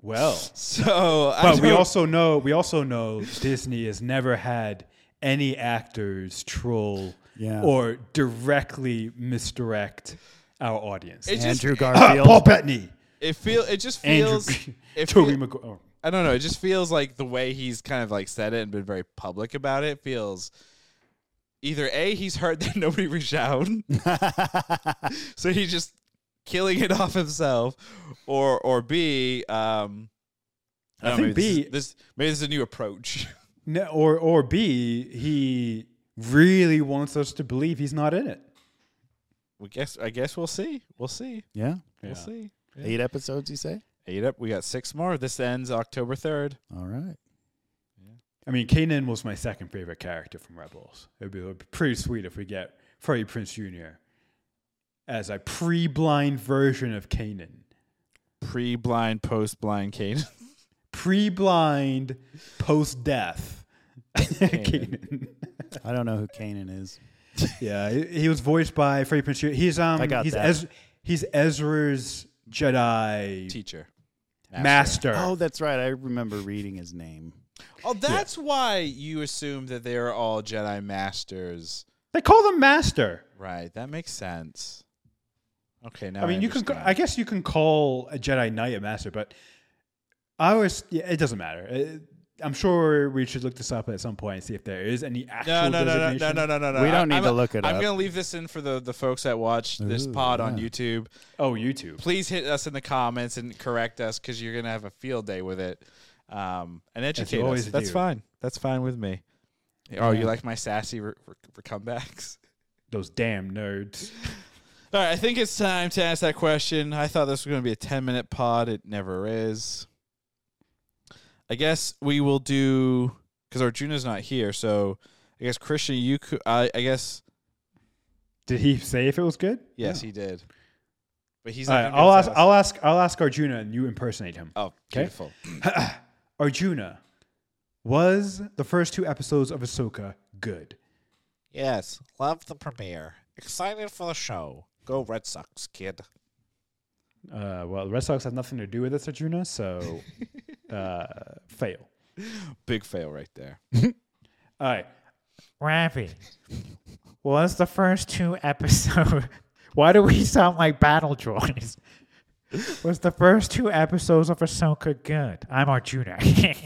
Well, So, I but we also know we also know Disney has never had any actors troll Yeah. or directly misdirect our audience. It just- Andrew Garfield. Paul Bettany, it feel it just Andrew, feels it Toby feel- Maguire. I don't know. It just feels like the way he's kind of like said it and been very public about it feels either a he's hurt that nobody reached out, so he's just killing it off himself, or or b um. I don't think maybe this, B- is- this maybe this is a new approach. No, or or B, he really wants us to believe he's not in it. We guess I guess we'll see. We'll see. yeah. We'll Yeah. see. Yeah. Eight episodes, you say? Eight up. We got six more. This ends October third. All right. Yeah. I mean, Kanan was my second favorite character from Rebels. It would be, it would be pretty sweet if we get Freddie Prinze Jr. as a pre-blind version of Kanan. Pre-blind, post-blind Kane. Pre-blind, post-death. Kanan. I don't know who Kanan is. Yeah, he, he was voiced by Freddie Prinze. Jr. He's um, I got he's that. Ez- he's Ezra's Jedi Teacher. master. Oh, that's right. I remember reading his name. Oh, that's why you assume that they're all Jedi masters. They call them master. Right. That makes sense. Okay, now I mean, you can. understand. I guess you can call a Jedi Knight a master, but I always. Yeah, it doesn't matter. Uh, I'm sure we should look this up at some point and see if there is any actual No, no, no, no, no, no, no, no, no. We don't need I'm, to look it I'm up. gonna leave this in for the, the folks that watch this Ooh, pod on yeah. YouTube. Oh, YouTube. Please hit us in the comments and correct us because you're gonna have a field day with it, um, and educate us. always That's do. fine. That's fine with me. Oh, you like my sassy re- re- re- comebacks? Those damn nerds. All right, I think it's time to ask that question. I thought this was going to be a 10 minute pod. It never is. I guess we will do because Arjuna's not here. So I guess Christian, you could. I, I guess Did he say if it was good? yes, No. he did. But he's All not. right, I'll able ask. us. I'll ask. I'll ask Arjuna, and you impersonate him. Oh, beautiful. Arjuna, was the first two episodes of Ahsoka good? Yes, love the premiere. Excited for the show. Go Red Sox, kid. Uh, well, the Red Sox have nothing to do with this, Arjuna. So, uh, fail. Big fail right there. All right. Ravi, was the first two episodes. Why do we sound like battle droids? Was the first two episodes of Ahsoka good? I'm Arjuna.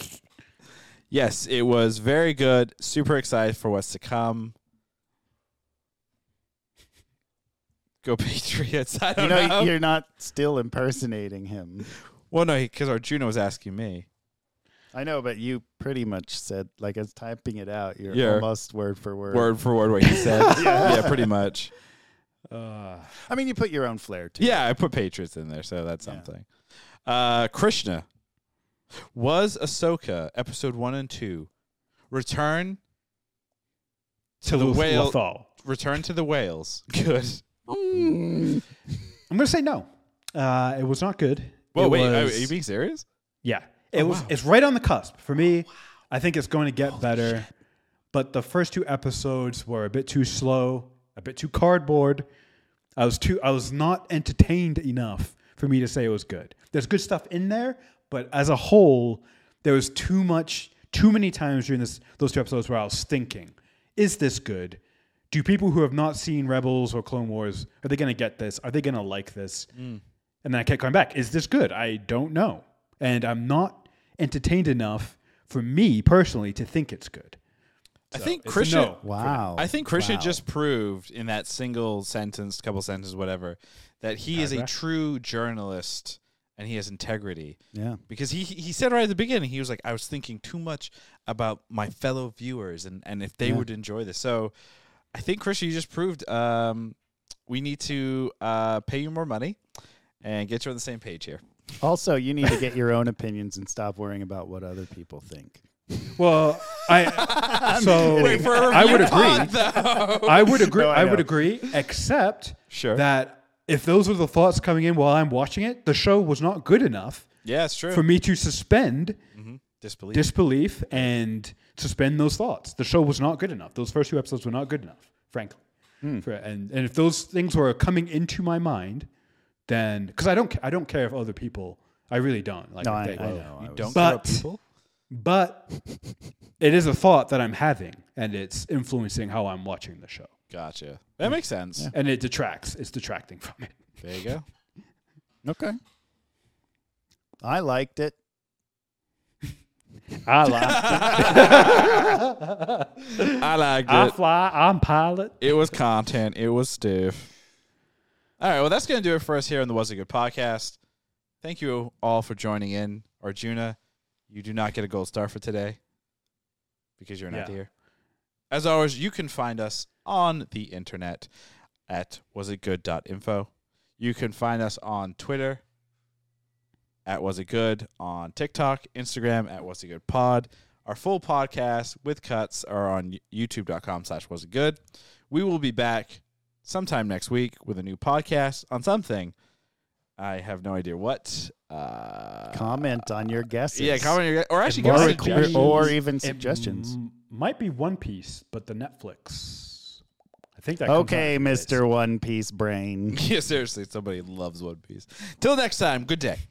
Yes, it was very good. Super excited for what's to come. Go Patriots! I You don't know, know. you're not still impersonating him. Well, no, because Arjuna was asking me. I know, but you pretty much said, like, as typing it out, you're Yeah. almost word for word. word for word what he said. yeah. pretty much. Uh, I mean, you put your own flair to it. Yeah, I put Patriots in there, so that's Yeah. something. Uh, Krishna was Ahsoka episode one and two. Return to the Luth- whale. Lothal. Return to the whales. Good. I'm gonna say no. Uh, it was not good. Whoa, It wait, was- are you being serious? Yeah, oh, it Oh, was. wow. It's right on the cusp for me. Oh, I think it's going to get better, but the first two episodes were a bit too slow, a bit too cardboard. I was too. I was not entertained enough for me to say it was good. There's good stuff in there, but as a whole, there was too much, too many times during this those two episodes where I was thinking, "Is this good? Do people who have not seen Rebels or Clone Wars are they going to get this? Are they going to like this?" Mm. And then I kept coming back. Is this good? I don't know. And I'm not entertained enough for me personally to think it's good. I think it's Christian. no. Wow. I think Christian Wow. just proved in that single sentence, couple sentences, whatever, that he is a true journalist and he has integrity. Yeah. because he he said right at the beginning he was like I was thinking too much about my fellow viewers and and if they Yeah. would enjoy this. So I think Christian, you just proved um, we need to uh, pay you more money and get you on the same page here. Also, you need to get your own opinions and stop worrying about what other people think. Well, I so Wait for a I would agree. pod. I would agree. No, I I, would agree, except sure. that if those were the thoughts coming in while I'm watching it, the show was not good enough yeah, it's true. for me to suspend hmm Disbelief. disbelief and suspend those thoughts. The show was not good enough. Those first two episodes were not good enough, frankly. Hmm. For, and and if those things were coming into my mind, then because I don't I don't care if other people. I really don't. Like No, if I, they- I know. I you was- don't care But- people. but it is a thought that I'm having, and it's influencing how I'm watching the show, Gotcha. That makes sense. Yeah. and it detracts. It's detracting from it. There you go. Okay. I liked it. I liked it. I liked it. I it. fly. I'm pilot. It was content. It was stiff. All right, well, that's going to do it for us here on the Was It Good podcast. Thank you all for joining in. Arjuna, you do not get a gold star for today because you're not Yeah. here. As always, you can find us on the internet at wasitgood.info. You can find us on Twitter at Was It Good, on TikTok, Instagram at Was It Good Pod. Our full podcast with cuts are on youtube.com slash Was It Good. We will be back sometime next week with a new podcast on something. I have no idea what. Uh, Comment on your guesses. Yeah, comment your, or actually give us or, suggestions. or even It suggestions. m- might be One Piece, but the Netflix. I think that. comes Okay. Mr. One Piece Brain. Yeah, seriously, somebody loves One Piece. Till next time, good day.